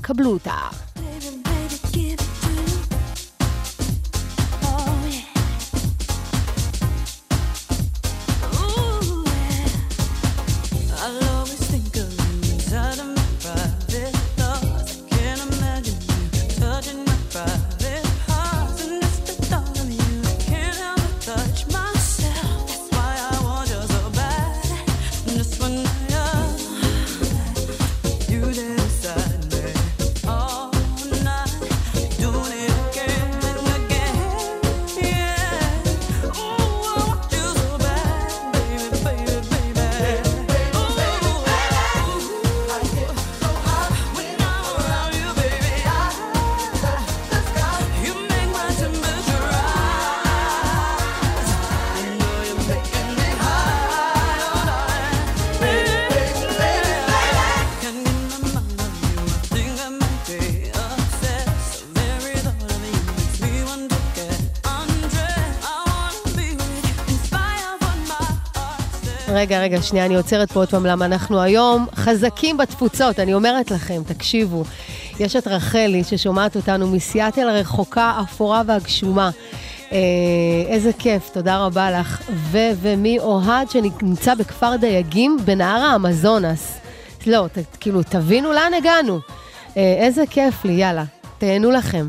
קבלו אותה. רגע, רגע, שנייה, אני עוצרת פה עוד פעם, למה אנחנו היום חזקים בתפוצות, אני אומרת לכם, תקשיבו. יש את רחלי ששומעת אותנו מסיאטל הרחוקה, אפורה והגשומה. אה, איזה כיף, תודה רבה לך. ו- ומי אוהד שנמצא בכפר דייגים בנהר האמזונס. לא, ת, כאילו, תבינו לאן הגענו. אה, איזה כיף לי, יאללה, תהנו לכם.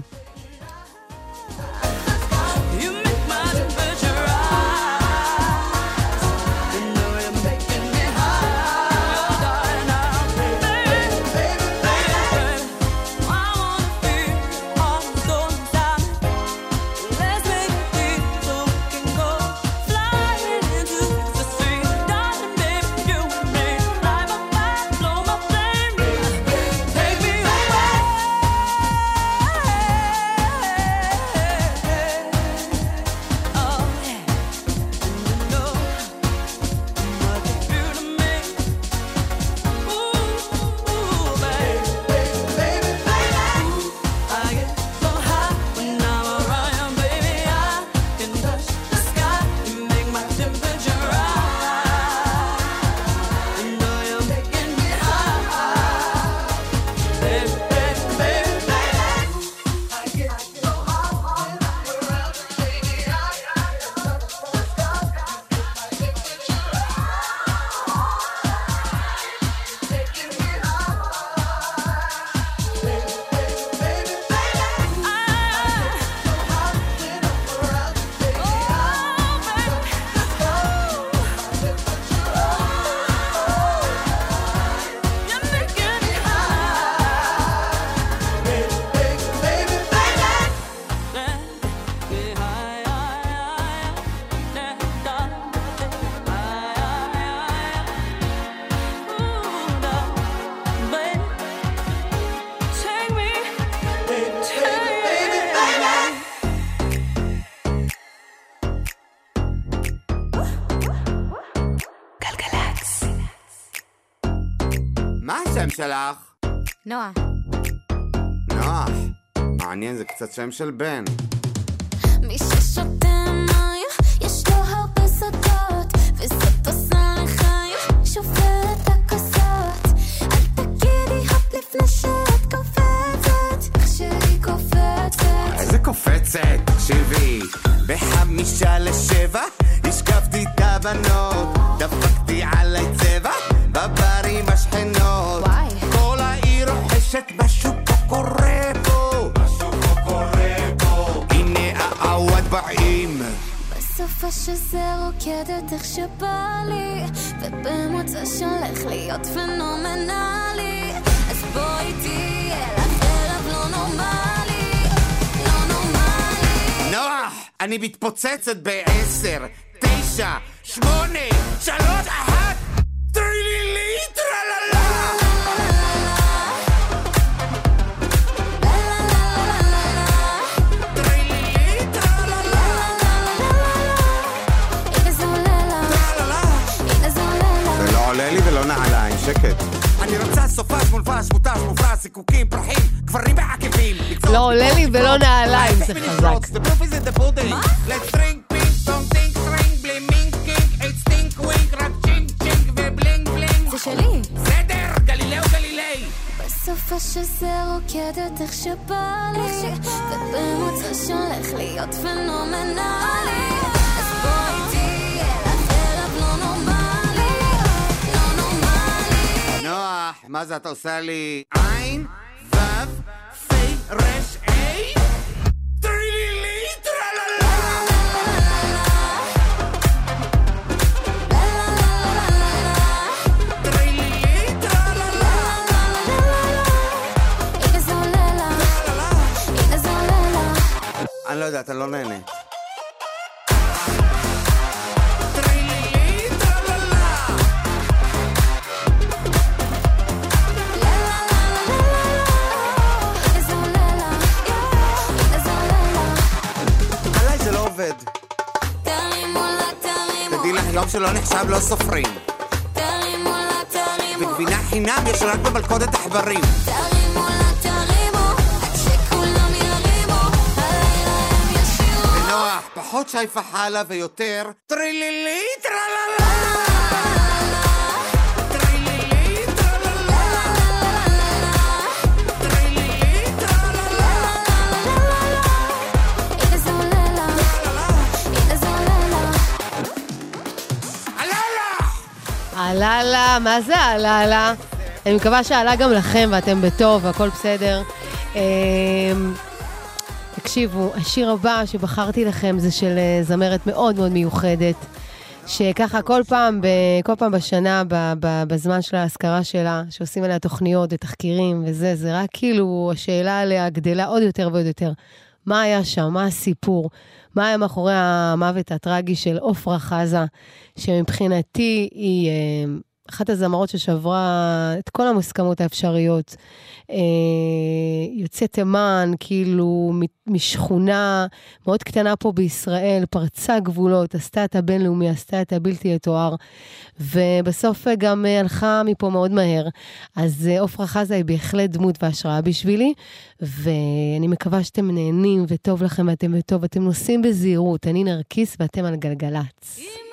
שלך? נועה. נוח. מעניין, זה קצת שם של בן. מי ששותה אני מתפוצצת בעשר, תשע, שמונה, שלוש, אחת, טרילילי, טרללה. הנה זה עולה לה, הנה זה עולה לה. זה לא עולה לי ולא נעליים, שקט. אני רוצה סופש מולבש, מותש, מופרע, זיקוקים, פרחים, גברים בעקבים. לא עולה לי ולא נעליים, זה חזק. The pudding. Let's drink, ping, pong, think, drink, bלי, מינק, קינק, אייט, סטינק, ווינק, רק צ'ינק, צ'ינק ובלינג, בלינג. זה שלי. בסדר, גלילאו גלילי. בסופה שזה רוקדת איך שבא לי, ובמוצא שהולך להיות פנומנלי. אז בואי תהיה לך ערב לא נורמלי, לא נורמלי. נוח, מה זה אתה עושה לי? עין, עליי זה לא עובד. תרימו לה, תרימו, תדעי לך, יום שלא נחשב לא סופרים. תרימו לה, תרימו. וגבינה חינם יש רק במלכודת עכברים. לה, הנה זה עולה לה. עלה לה, מה זה עלה לה? אני מקווה שעלה גם לכם ואתם בטוב והכל בסדר. תקשיבו, השיר הבא שבחרתי לכם זה של אה, זמרת מאוד מאוד מיוחדת, שככה כל פעם, ב, כל פעם בשנה, ב, ב, בזמן של האזכרה שלה, שעושים עליה תוכניות ותחקירים וזה, זה רק כאילו השאלה עליה גדלה עוד יותר ועוד יותר. מה היה שם? מה הסיפור? מה היה מאחורי המוות הטרגי של עופרה חזה, שמבחינתי היא אה, אחת הזמרות ששברה את כל המוסכמות האפשריות. אה, יוצאת תימן, כאילו משכונה מאוד קטנה פה בישראל, פרצה גבולות, עשתה את הבינלאומי, עשתה את הבלתי יתואר, ובסוף גם אה, הלכה מפה מאוד מהר. אז אה, עופרה חזה היא בהחלט דמות והשראה בשבילי, ואני מקווה שאתם נהנים וטוב לכם ואתם בטוב, אתם נוסעים בזהירות. אני נרקיס ואתם על גלגלצ. Thank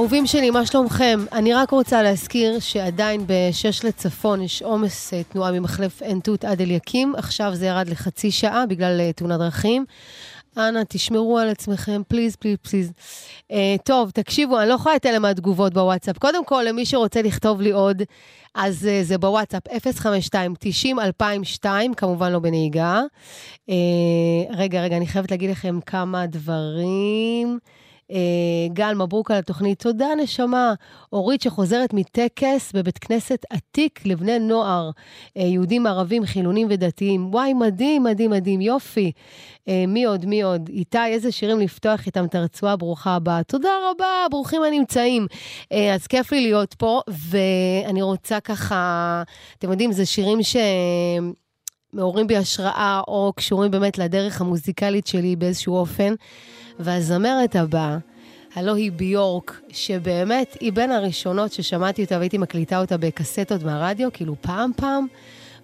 אהובים שלי, מה שלומכם? אני רק רוצה להזכיר שעדיין בשש לצפון יש עומס אה, תנועה ממחלף עין תות עד אליקים, עכשיו זה ירד לחצי שעה בגלל אה, תאונת דרכים. אנא, תשמרו על עצמכם, please, please, please. אה, טוב, תקשיבו, אני לא יכולה להתעלם מהתגובות בוואטסאפ. קודם כל, למי שרוצה לכתוב לי עוד, אז אה, זה בוואטסאפ 052-90-2002, כמובן לא בנהיגה. אה, רגע, רגע, אני חייבת להגיד לכם כמה דברים. גל, מברוק על התוכנית. תודה, נשמה. אורית שחוזרת מטקס בבית כנסת עתיק לבני נוער, uh, יהודים, ערבים, חילונים ודתיים. וואי, מדהים, מדהים, מדהים, יופי. Uh, מי עוד, מי עוד? איתי, איזה שירים לפתוח איתם את הרצועה, ברוכה הבאה. תודה רבה, ברוכים הנמצאים. Uh, אז כיף לי להיות פה, ואני רוצה ככה, אתם יודעים, זה שירים ש... מעוררים בי השראה, או קשורים באמת לדרך המוזיקלית שלי באיזשהו אופן. והזמרת הבאה, הלא היא ביורק, שבאמת היא בין הראשונות ששמעתי אותה והייתי מקליטה אותה בקסטות מהרדיו, כאילו פעם פעם,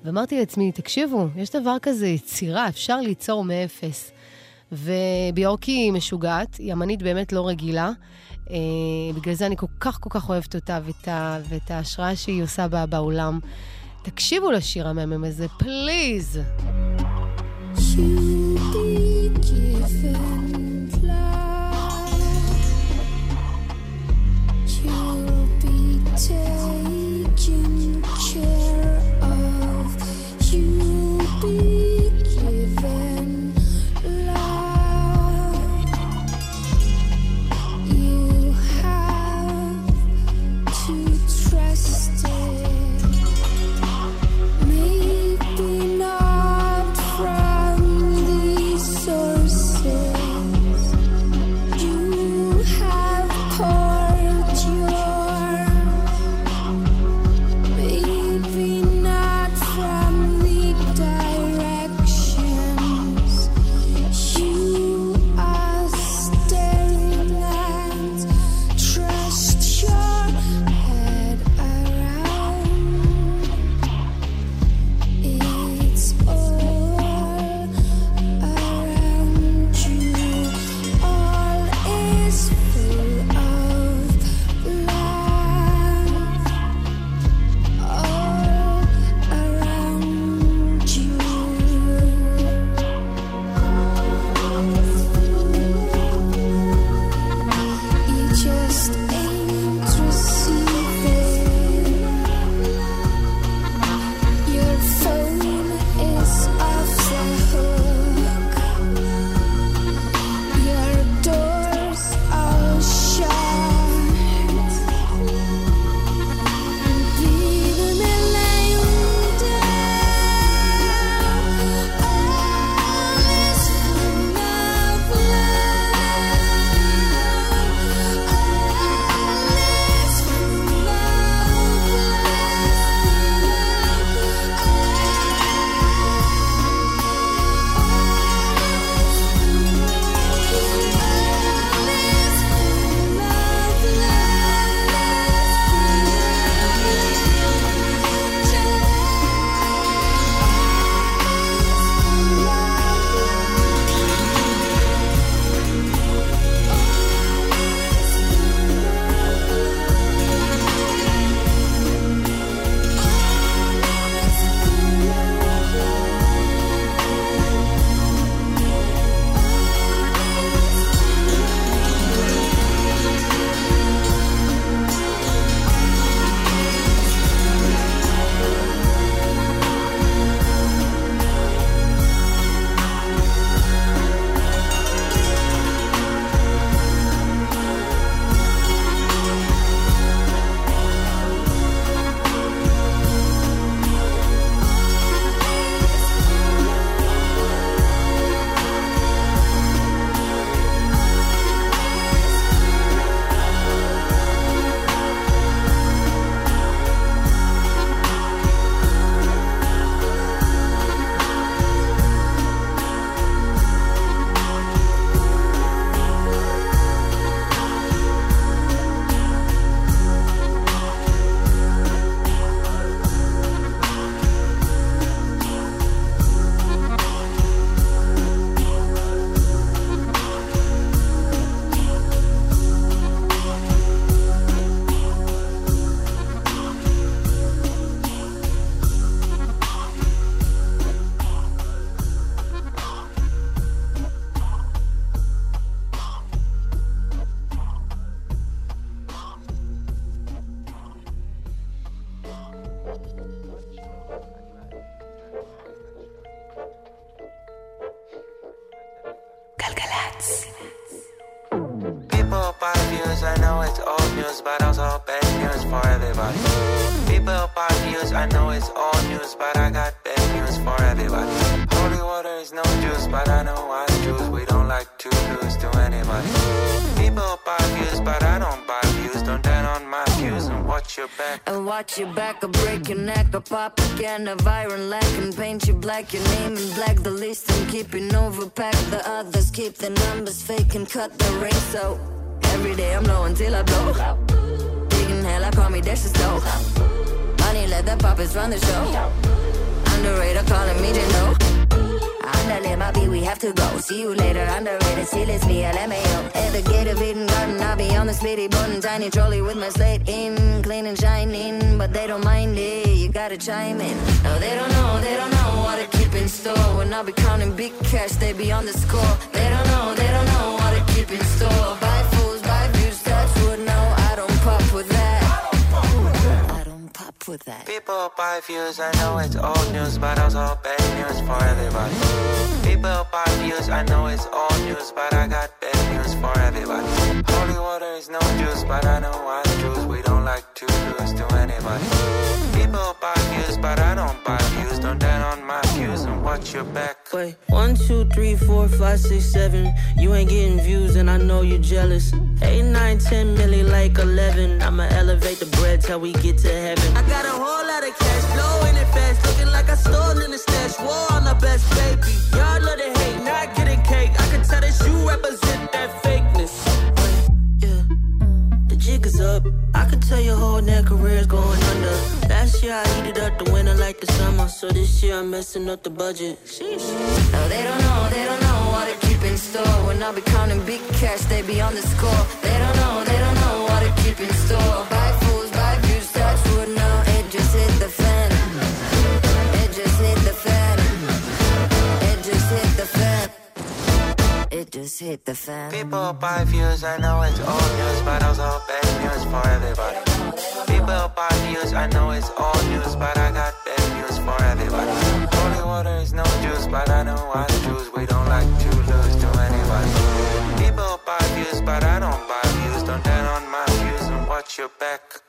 ואמרתי לעצמי, תקשיבו, יש דבר כזה יצירה, אפשר ליצור מאפס. וביורק היא משוגעת, היא אמנית באמת לא רגילה. אה, בגלל זה אני כל כך כל כך אוהבת אותה ואת, ה, ואת ההשראה שהיא עושה בה בעולם. תקשיבו לשיר המהמם הזה, פליז. cloud, you'll be taking. I know it's old news, but also bad news for everybody. People buy views, I know it's old news, but I got bad news for everybody. Holy water is no juice, but I know I choose. We don't like to lose to anybody. People buy views, but I don't buy views. Don't down on my views and watch your back. And watch your back, I'll break your neck, I'll pop again, a iron lack and paint you black, your name in black, the list and keeping overpack. The others keep the numbers fake and cut the ring, so every day I'm low until I blow. Digging hell, I call me the Stove. Money, let the puppets run the show. Underrated, calling me to know. Underlay my beat, we have to go. See you later, underrated. See, it's me, LMAO. At the gate of Eden Garden, I'll be on the speedy button. Tiny trolley with my slate in, clean and shining. But they don't mind it, you gotta chime in. No, they don't know, they don't know what to keep in store. When I'll be counting big cash, they be on the score. They don't know, they don't know what to keep in store. Buy with that. People buy views, I know it's old news, but I also bad news for everybody. People buy views, I know it's old news, but I got bad news for everybody. Holy water is no juice, but I know I choose. We like to lose to anybody. People buy views, but I don't buy views. Don't down on my views and watch your back. Wait, one, two, three, four, five, six, seven. You ain't getting views, and I know you're jealous. Eight, nine, ten, milli, like eleven. I'ma elevate the bread till we get to heaven. I got a whole lot of cash flowing it fast, looking like I stole in the stash. War on the best baby. Y'all love to hate, not getting cake. I can tell that you represent that up. I can tell your whole net career's going under. Last year I heated up the winter like the summer, so this year I'm messing up the budget. Sheesh. No, they don't know, they don't know what to keep in store. When I'll be counting big cash, they be on the score. They don't know, they don't know what to keep in store. Buy fools, buy views, touch It just hit the fan. People buy views, I know it's old news, but also bad news for everybody. People buy views, I know it's old news, but I got bad news for everybody. Holy water is no juice, but I know I choose. We don't like to lose to anybody. People buy views, but I don't buy views. Don't down on my views and watch your back.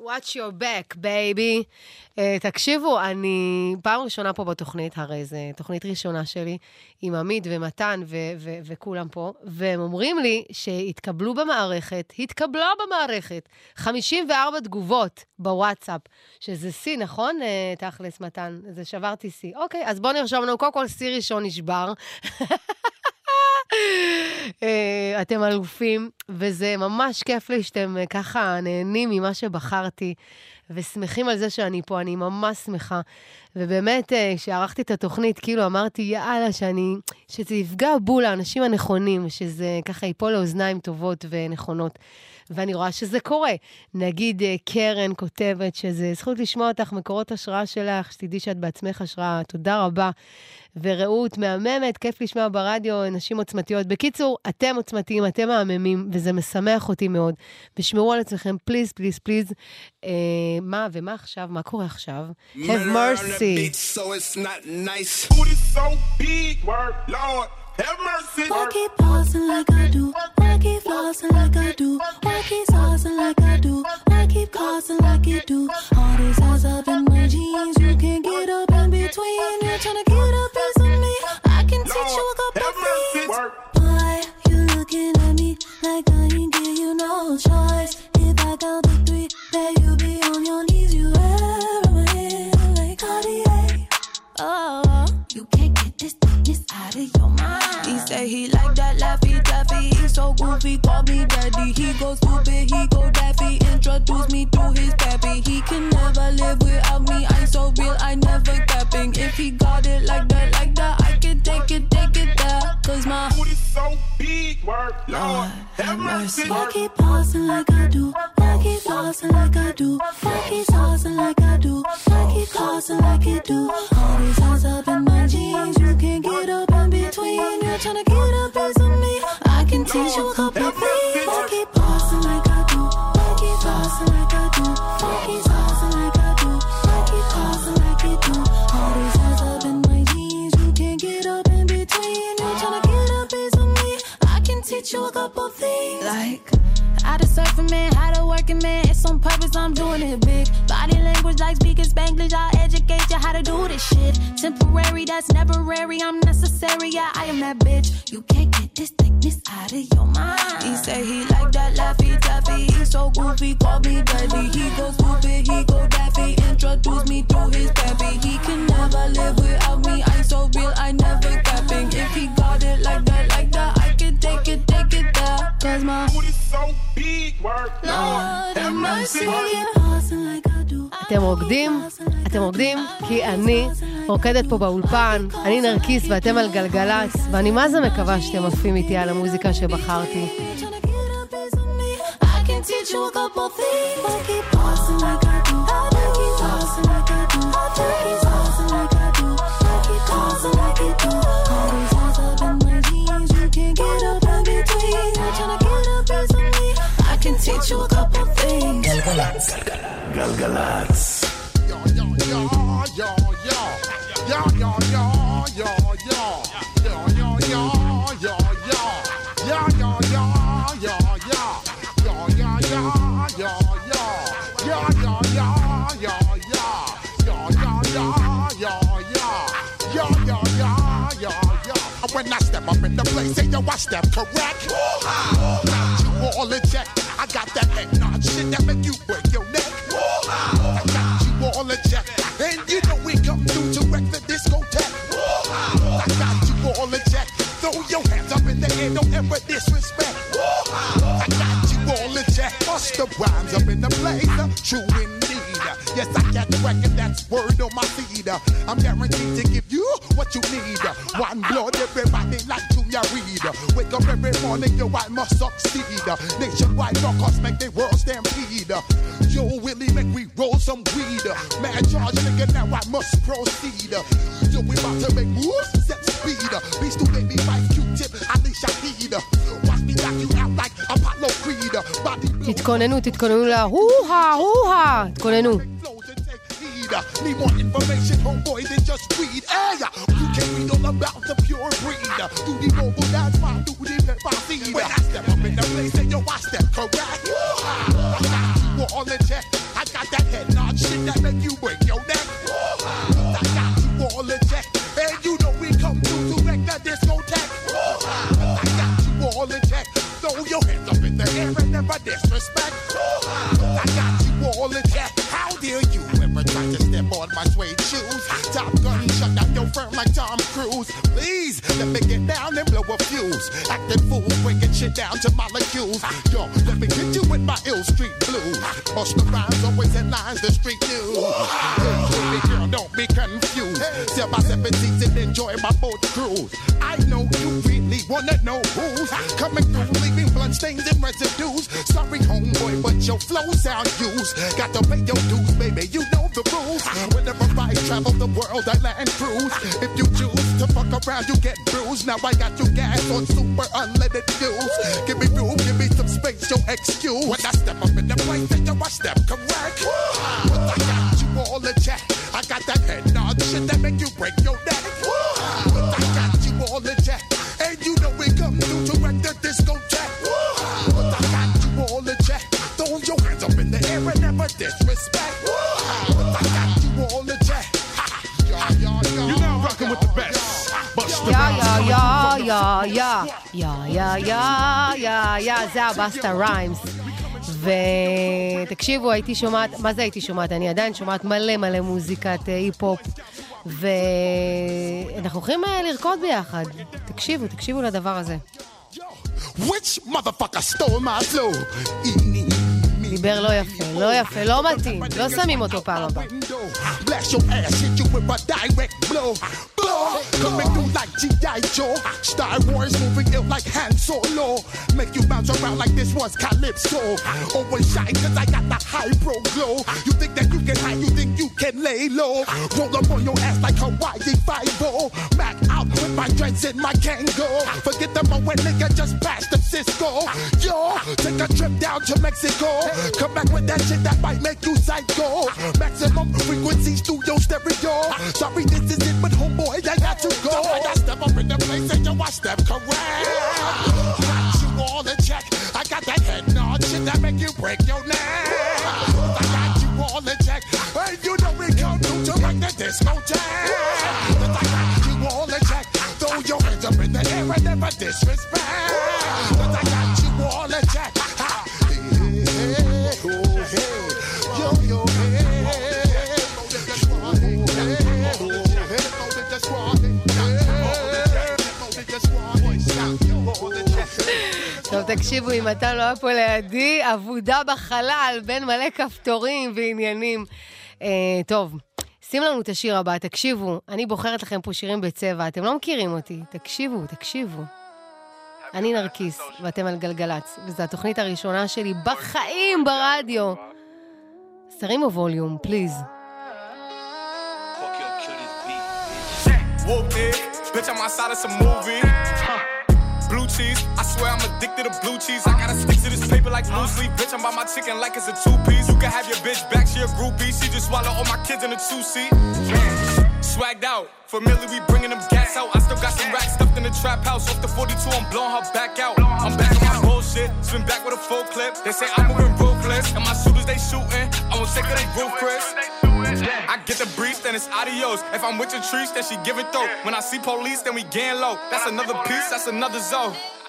Watch your back, baby. Uh, תקשיבו, אני פעם ראשונה פה בתוכנית, הרי זו תוכנית ראשונה שלי, עם עמית ומתן ו- ו- וכולם פה, והם אומרים לי שהתקבלו במערכת, התקבלה במערכת, 54 תגובות בוואטסאפ, שזה שיא, נכון, uh, תכלס, מתן? זה שברתי שיא. אוקיי, אז בואו נרשום לנו, קודם כל שיא ראשון נשבר. [laughs] אה, אתם אלופים, וזה ממש כיף לי שאתם אה, ככה נהנים ממה שבחרתי, ושמחים על זה שאני פה, אני ממש שמחה. ובאמת, אה, כשערכתי את התוכנית, כאילו אמרתי, יאללה, שאני, שזה יפגע בול לאנשים הנכונים, שזה ככה ייפול לאוזניים טובות ונכונות. ואני רואה שזה קורה. נגיד, אה, קרן כותבת שזה זכות לשמוע אותך, מקורות השראה שלך, שתדעי שאת בעצמך השראה, תודה רבה. ורעות, מהממת, כיף לשמוע ברדיו נשים עוצמתיות. בקיצור, אתם עוצמתיים, אתם מהממים, וזה משמח אותי מאוד. ושמרו על עצמכם, פליז, פליז, פליז. אה, מה, ומה עכשיו? מה קורה עכשיו? Have mercy. so it's not nice. Booty so big, word, Lord, have mercy. Why keep pausing like I do? Why keep flossing like I do? Why keep saucing like I do? Why keep causing like you do? All these eyes up in my jeans, you can't get up in between. You're trying to get a piece me. I can teach you a couple things. Why you looking at me like I ain't give you no choice? If I count to three, then you be on your knees. You ever like Cartier? Oh, you can't get this He say he like that laffy taffy. He so goofy, call me daddy. He go stupid, he go daffy. Introduce me to his pappy. He can never live without me. I'm so real, I never capping. If he got it like that, like that, I can take it, take it there. Cause my booty so big, word, Lord, have mercy. Why keep pausing like I do? Why keep flossing like I do? Why keep saucing like I do? Why keep causing like you do? All these eyes up in my jeans, you can't get up in between. You're trying to get piece of me. I can teach you a couple things. Why keep you a couple things. Like, to surf a man, how to work a man. It's on purpose, I'm doing it big. Body language like speaking Spanglish. I'll educate you how to do this shit. Temporary, that's temporary. I'm necessary. Yeah, I am that bitch. You can't get this thickness out of your mind. He say he like that laffy taffy. He so goofy, call me daddy. He go stupid, he go daffy. Introduce me to his pappy. He can never live without me. I'm so real, I never capping. If he got it like Cause my booty so big, word. Lord have mercy. אתם רוקדים? אתם רוקדים? כי אני רוקדת פה באולפן, אני נרקיס ואתם על גלגלצ, ואני מה זה מקווה שאתם עפים איתי על המוזיקה שבחרתי. I Galgalatz. Galgalatz. When I step up in the place, say yo, I step correct. Ooh, ha, ooh, ha. Now you all eject. I got that shit that make you break your neck. I got you all in check. And you know we come through to wreck the discotheque. I got you all in check. Throw your hands up in the air, don't ever disrespect. I got you all in check. Bust the rhymes up in the uh, true indeed. Yes, I got the record that's word on my feed. I'm guaranteed to give you what you need. One blood, everybody like to ya read. Wake up every morning, yo, I must succeed. Nationwide knockouts make the world stampede. Yo, Willie, make we roll some weed. Man, charge nigga, now I must proceed. Yo, we about to make moves, set speed. Beast to baby, fight Q-tip, Ali Shahid. Watch me knock you out like Apollo Creed. Body תתכוננו, תתכוננו להוא-הא, הוא-הא, תתכוננו. need. Need more information, homeboy, than just read. Hey, you can read all about the pure breed. Do the mobile that's my do the pepper seed. When I step up in the place, then yo, I step correct. I got you all in check. I got that head nod shit that make you break your neck. I got you all in check. And you know we come through to wreck the discotheque. I got you all in check. Throw your hands up in the air and never disrespect. My suede shoes? Top gun shut down your firm like Tom Cruise. Please let me get down and blow a fuse. Acting fool, breaking shit down to molecules. Yo, let me hit you with my ill street blues. Bust the rhymes, always lines, the street news. Hey, baby girl, don't be confused. Sell my seven seats and enjoy my boat cruise. I know you really wanna know who's coming through, leaving bloodstains and residues. Sorry, homeboy, but your flow sound used. Got to pay your dues, baby. You know the rules. Travel the world, I land cruise. If you choose to fuck around, you get bruised. Now I got you gas on super unleaded fuels. Give me room, give me some space, your excuse. When I step up in the place, then you I step correct. I got you all in check. I got that head nod shit that יא, יא, יא, יא, יא, יא, יא, זה הבאסטה ריימס. ותקשיבו, הייתי שומעת, מה זה הייתי שומעת? אני עדיין שומעת מלא מלא מוזיקת אה, היפ-הופ. ואנחנו הולכים אה, לרקוד ביחד. תקשיבו, תקשיבו לדבר הזה. Which motherfucker stole my flow? דיבר לא יפה, לא יפה, לא מתאים, לא שמים אותו פעם הבאה. Blast your ass, hit you with a direct blow. Blow, coming through like G.I. Joe. Star Wars moving ill like Han Solo. Make you bounce around like this was Calypso. Always shine cause I got the high pro glow. You think that you can hide, you think you can lay low. Roll up on your ass like Hawaii Five-O. Back out with my dreads in my Kango. Forget the moment, nigga, just pass the Cisco. Yo, take a trip down to Mexico. Come back with that shit that might make you psycho. Maximum frequency studio stereo. Sorry, this is it, but homeboy, I got to go. So I step up in the place and yo, I step correct. Got you all in check. I got that head nod shit that make you break your neck. I got you all in check. You know it come through to rock the disco jam. The like that you all attack. Throw your hands up in the air and never disrespect. The like that you all attack. Ha. Hey, hey, oh, hey. Yo, yo, hey. טוב, תקשיבו, אם אתה לא היה פה לידי, אבודה בחלל בין מלא כפתורים ועניינים. אה, טוב, שים לנו את השיר הבא, תקשיבו, אני בוחרת לכם פה שירים בצבע, אתם לא מכירים אותי, תקשיבו, תקשיבו. אני נרקיס, ואתם על גלגלצ, וזו התוכנית הראשונה שלי בחיים ברדיו. שרימו ווליום, פליז. Bitch, I'm outside of some movie. Huh. Blue cheese, swear I'm addicted to blue cheese. I gotta stick to this paper like blue sleep. Bitch, I'm by my chicken like it's a two piece. You can have your bitch back, she a groupie. She just swallow all my kids in a two seat. Swagged out, familiar, we bringing them gas out. I still got some racks stuffed in the trap house. Off the 42, I'm blowing her back out. I'm back on my bullshit, spin back with a full clip. They say I'm moving ruthless, and my shooters they shooting. I won't take of they roof, Chris. I get the brief, then it's adios. If I'm with your trees, then she give it though. When I see police, then we gang low. That's another piece, that's another zone.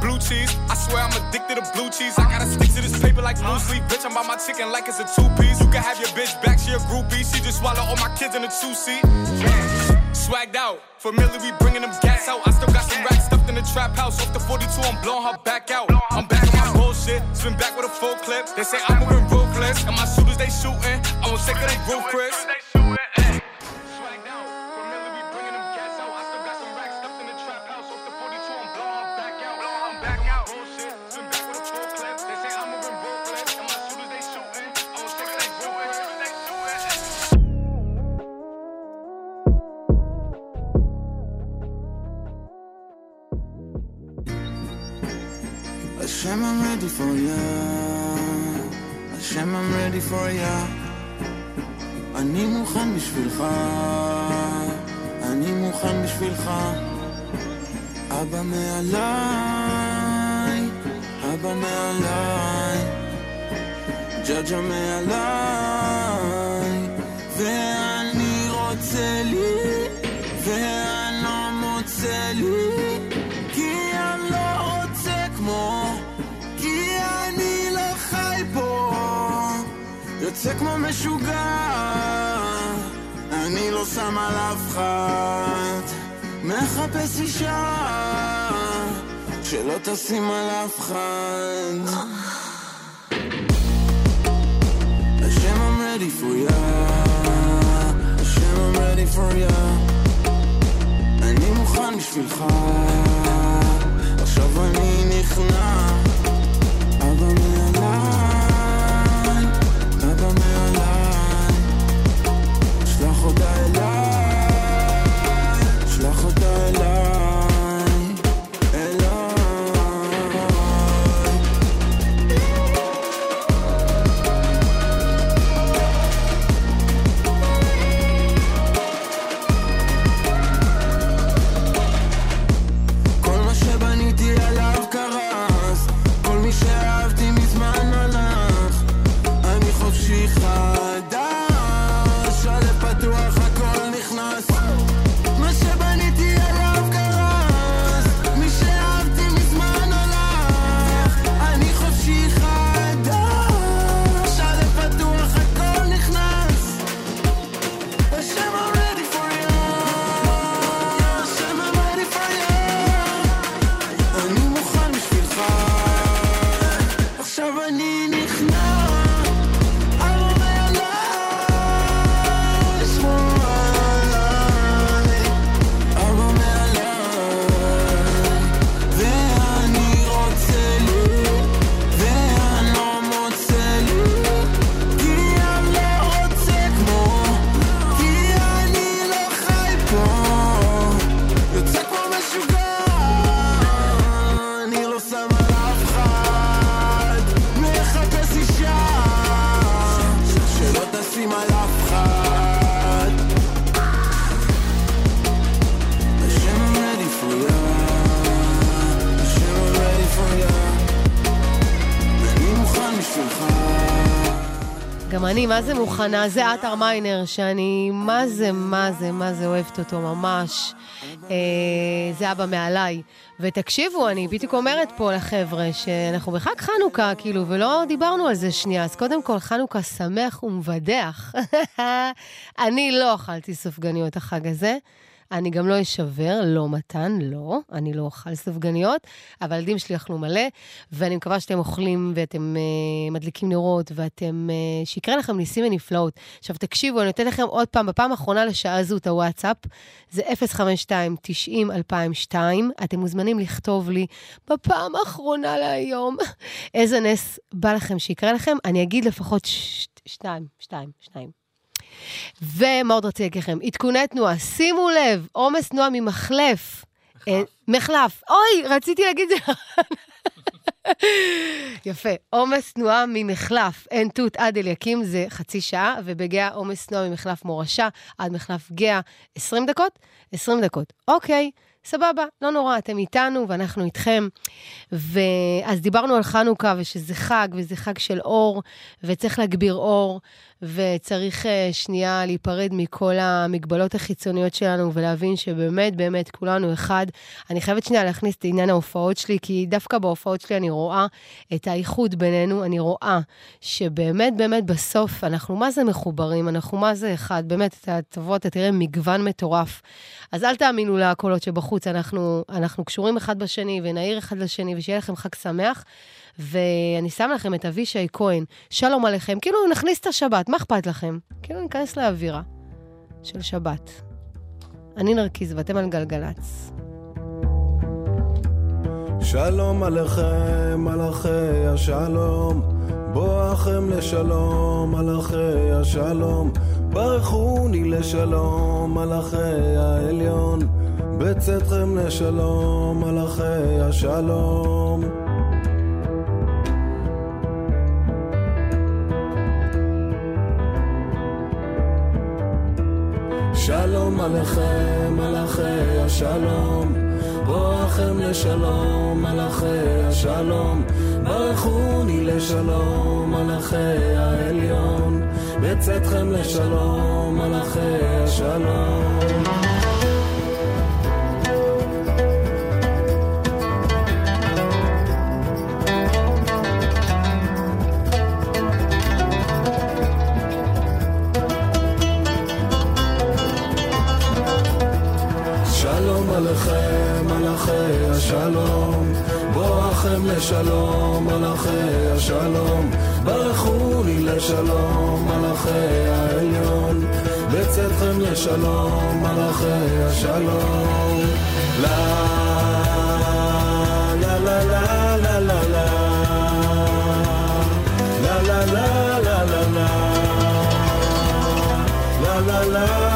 Blue cheese, I swear I'm addicted to blue cheese. I gotta stick to this paper like blue sleep. Bitch, I'm by my chicken like it's a two piece. You can have your bitch back, she a groupie. She just swallow all my kids in a two seat. Swagged out, familiar, we bringing them gas out. I still got some racks stuffed in the trap house. Off the 42, I'm blowing her back out. I'm back on my bullshit, spin back with a full clip. They say I'm moving ruthless, and my shooters they shooting. I won't take of they roof, for ya. Hashem, I'm ready for ya. אני מוכן בשבילך, אני מוכן בשבילך. אבא מעליי, אבא מעליי, ג'ג'ה מעליי, ואני רוצה לי, ואני לא מוצא לי, יוצא כמו משוגע, אני לא שם על אף אחד, מחפש אישה, שלא תשים על אף אחד. Hashem, I'm ready for ya. Hashem, I'm ready for ya. אני מוכן בשבילך. עכשיו אני נכנע. אבא מעליי, מה זה מוכנה? זה עטר מיינר, שאני מה זה, מה זה, מה זה אוהבת אותו ממש. אה, זה אבא מעליי. ותקשיבו, אני בדיוק אומרת פה לחבר'ה שאנחנו בחג חנוכה, כאילו, ולא דיברנו על זה שנייה. אז קודם כל, חנוכה שמח ומבדח. [laughs] אני לא אכלתי סופגניות החג הזה. אני גם לא אשבר, לא מתן, לא, אני לא אוכל סופגניות, אבל הילדים שלי אכלו מלא, ואני מקווה שאתם אוכלים ואתם uh, מדליקים נרות, ואתם, uh, שיקרה לכם ניסים ונפלאות. עכשיו תקשיבו, אני נותנת לכם עוד פעם, בפעם האחרונה לשעה זו את הוואטסאפ, זה 052-90-2002, אתם מוזמנים לכתוב לי בפעם האחרונה להיום, [laughs] איזה נס בא לכם שיקרה לכם, אני אגיד לפחות ש- שתיים, שתיים, שניים. ומה עוד רציתי להגיד לכם? עדכוני תנועה, שימו לב, עומס תנועה ממחלף. אה, מחלף. אוי, רציתי להגיד את זה. יפה. עומס תנועה ממחלף עין תות עד אליקים זה חצי שעה, ובגאה עומס תנועה ממחלף מורשה עד מחלף גאה 20 דקות? 20 דקות. אוקיי, סבבה, לא נורא, אתם איתנו ואנחנו איתכם. ואז דיברנו על חנוכה ושזה חג, וזה חג של אור, וצריך להגביר אור, וצריך אה, שנייה להיפרד מכל המגבלות החיצוניות שלנו ולהבין שבאמת, באמת, כולנו אחד. אני חייבת שנייה להכניס את עניין ההופעות שלי, כי דווקא בהופעות שלי אני רואה את האיחוד בינינו, אני רואה שבאמת, באמת, בסוף אנחנו מה זה מחוברים, אנחנו מה זה אחד, באמת, אתה תבוא, אתה תראה מגוון מטורף. אז אל תאמינו לקולות שבחוץ, אנחנו, אנחנו קשורים אחד בשני ונעיר אחד לשני, ושיהיה לכם חג שמח. ואני שם לכם את אבישי כהן, שלום עליכם, כאילו נכניס את השבת, מה אכפת לכם? כאילו ניכנס לאווירה של שבת. אני נרקיס ואתם על גלגלצ. שלום עליכם, מלאכי השלום, בואכם לשלום, מלאכי השלום, ברכוני לשלום, מלאכי העליון, בצאתכם לשלום, מלאכי השלום. עליכם, מלאכי השלום, בואכם לשלום, מלאכי השלום, ברכוני לשלום, מלאכי העליון, בצאתכם לשלום, מלאכי השלום. השלום, בואכם לשלום, מלאכי השלום, ברכו לי לשלום, מלאכי העליון, בצאתכם לשלום, מלאכי השלום. לה, לה, לה, לה, לה, לה, לה. La la la la la la la la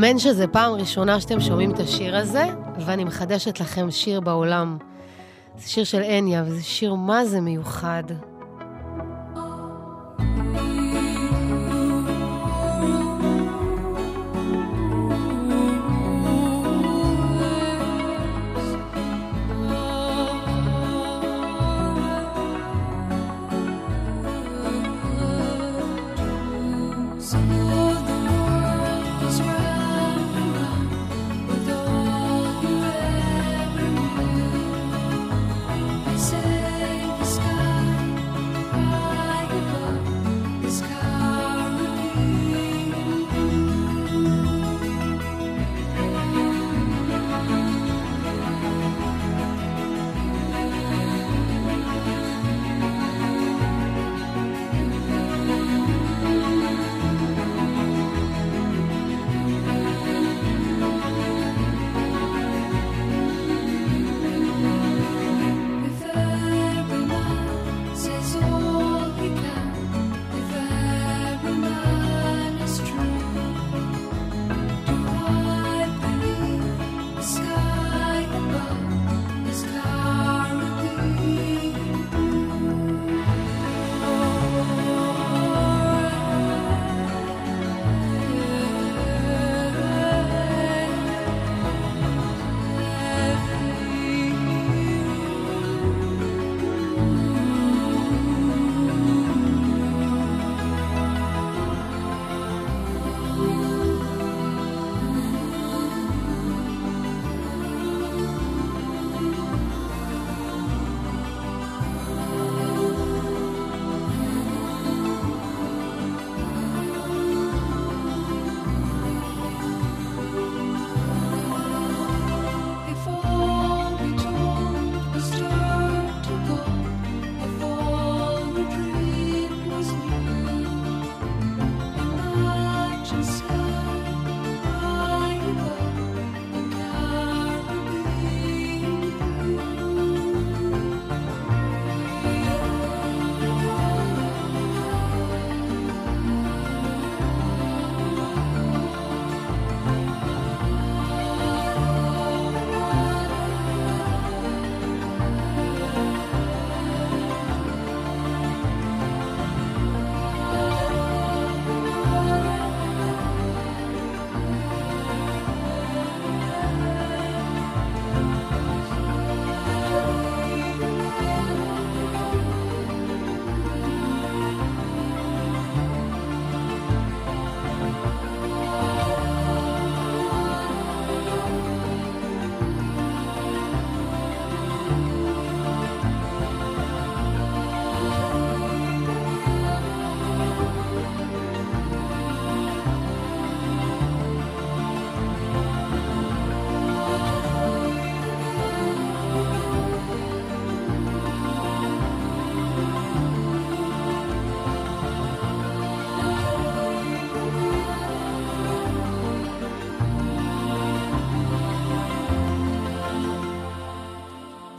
אמן שזה פעם ראשונה שאתם שומעים את השיר הזה, ואני מחדשת לכם שיר בעולם. זה שיר של הניה, וזה שיר מה זה מיוחד.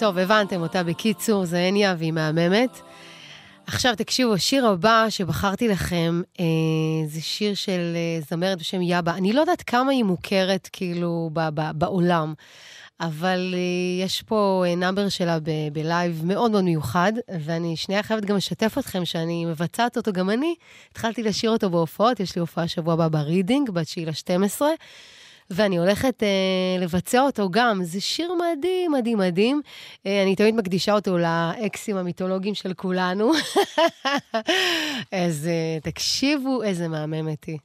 טוב, הבנתם אותה בקיצור, זה הניה והיא מהממת. עכשיו תקשיבו, השיר הבא שבחרתי לכם אה, זה שיר של אה, זמרת בשם Yebba. אני לא יודעת כמה היא מוכרת כאילו ב- ב- בעולם, אבל אה, יש פה אה, number שלה ב- בלייב מאוד מאוד מיוחד, ואני שנייה חייבת גם לשתף אתכם שאני מבצעת אותו גם אני. התחלתי לשיר אותו בהופעות, יש לי הופעה שבוע הבא ברידינג, ב-9 ל-12. ואני הולכת אה, לבצע אותו גם. זה שיר מדהים, מדהים, מדהים. אה, אני תמיד מקדישה אותו לאקסים המיתולוגיים של כולנו. [laughs] אז אה, תקשיבו איזה מהממת היא.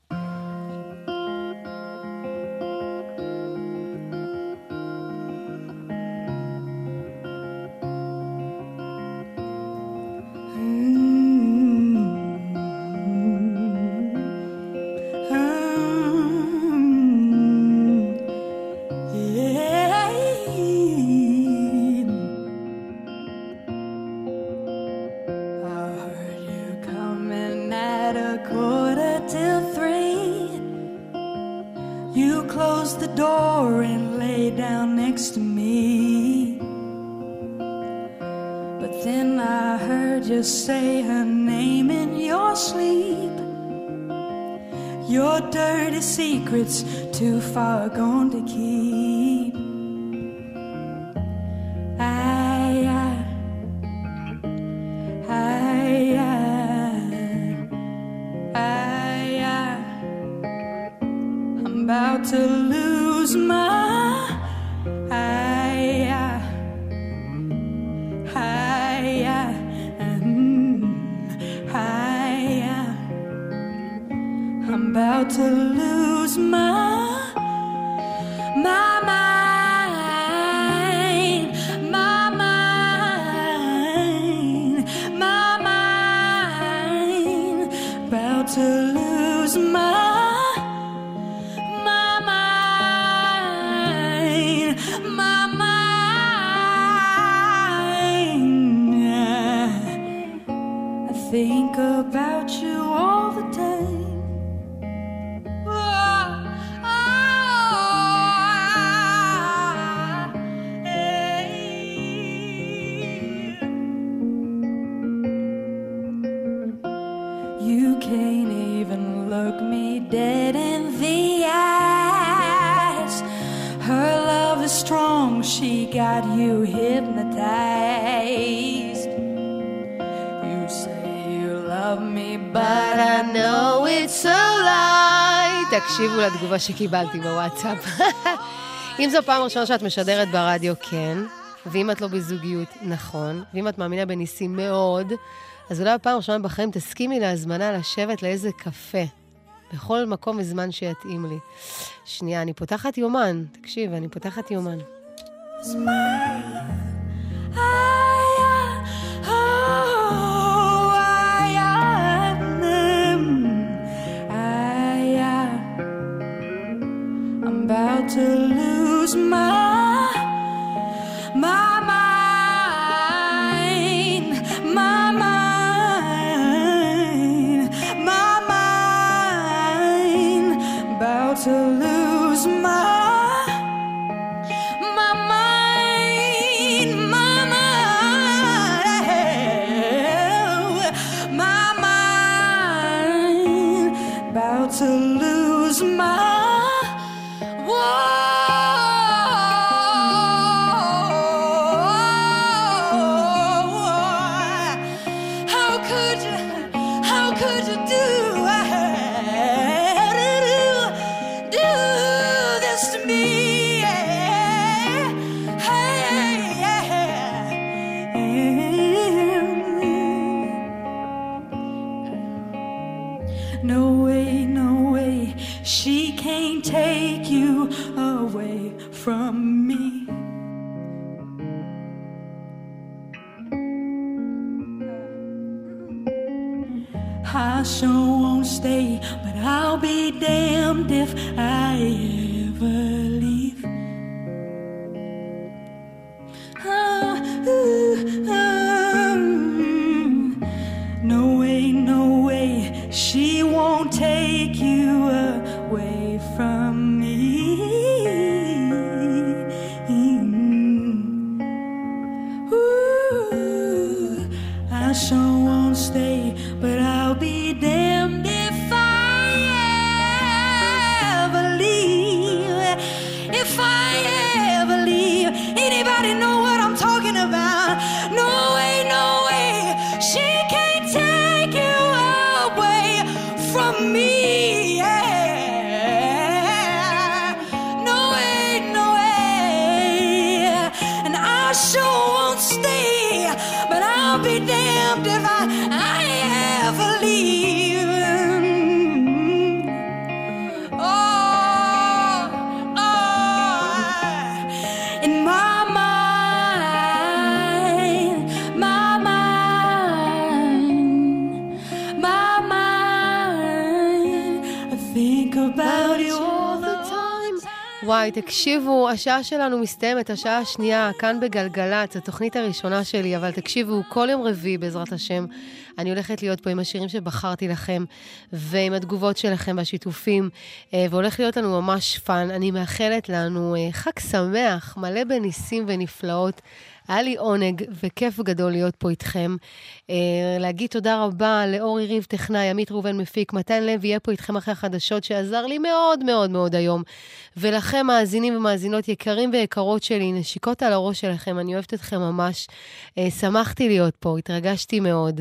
התגובה שקיבלתי בוואטסאפ. [laughs] אם זו פעם ראשונה שאת משדרת ברדיו, כן. ואם את לא בזוגיות, נכון. ואם את מאמינה בניסים מאוד, אז אולי הפעם הראשונה בחיים תסכימי להזמנה לשבת לאיזה קפה. בכל מקום וזמן שיתאים לי. שנייה, אני פותחת יומן. תקשיב, אני פותחת יומן. זמן. to lose my תקשיבו, השעה שלנו מסתיימת, השעה השנייה, כאן בגלגלצ, התוכנית הראשונה שלי, אבל תקשיבו, כל יום רביעי, בעזרת השם, אני הולכת להיות פה עם השירים שבחרתי לכם, ועם התגובות שלכם והשיתופים, אה, והולך להיות לנו ממש fun. אני מאחלת לנו אה, חג שמח, מלא בניסים ונפלאות. היה לי עונג וכיף גדול להיות פה איתכם. אה, להגיד תודה רבה לאורי ריב טכנאי, עמית ראובן מפיק, מתן לב יהיה פה איתכם אחרי החדשות, שעזר לי מאוד מאוד מאוד היום. ולכם, מאזינים ומאזינות יקרים ויקרות שלי, נשיקות על הראש שלכם, אני אוהבת אתכם ממש. שמחתי להיות פה, התרגשתי מאוד.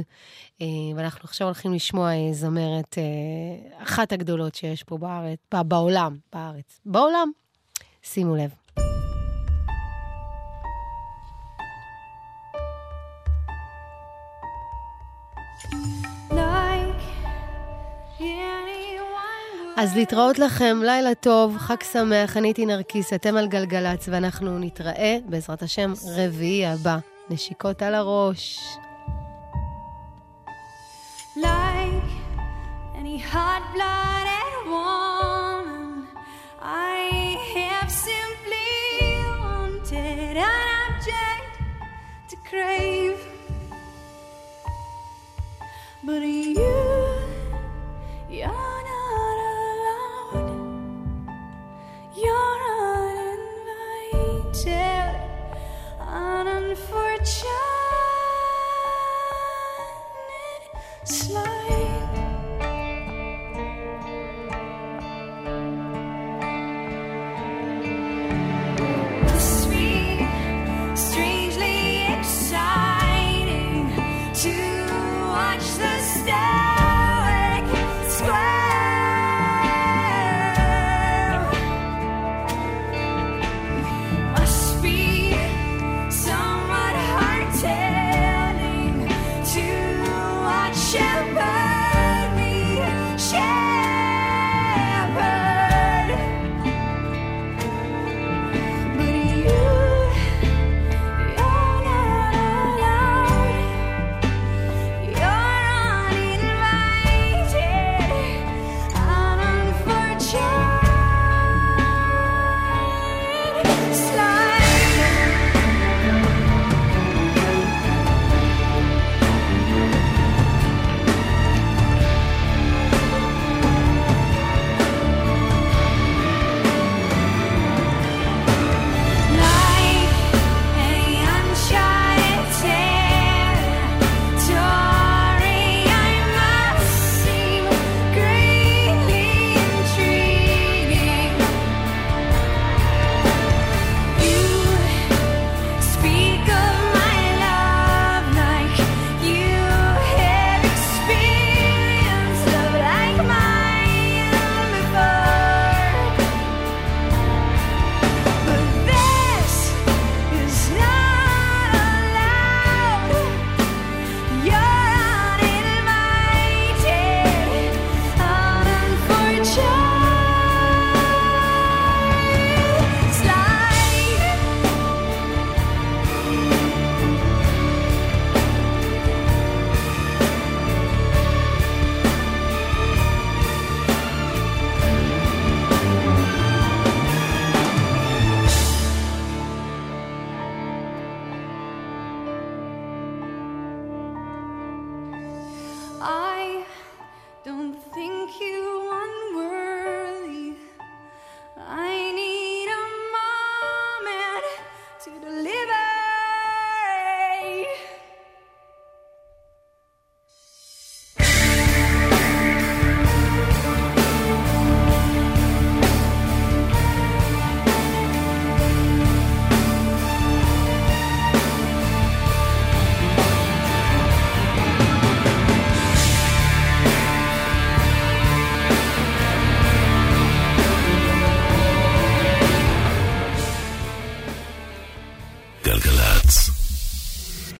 אה, ואנחנו עכשיו הולכים לשמוע אה, זמרת, אה, אחת הגדולות שיש פה בארץ, בעולם, בארץ. בעולם. שימו לב. אז להתראות לכם, לילה טוב, חג שמח, אני הייתי נרקיס, אתם על גלגלצ, ואנחנו נתראה, בעזרת השם, רביעי הבא. נשיקות על הראש. any hot blood.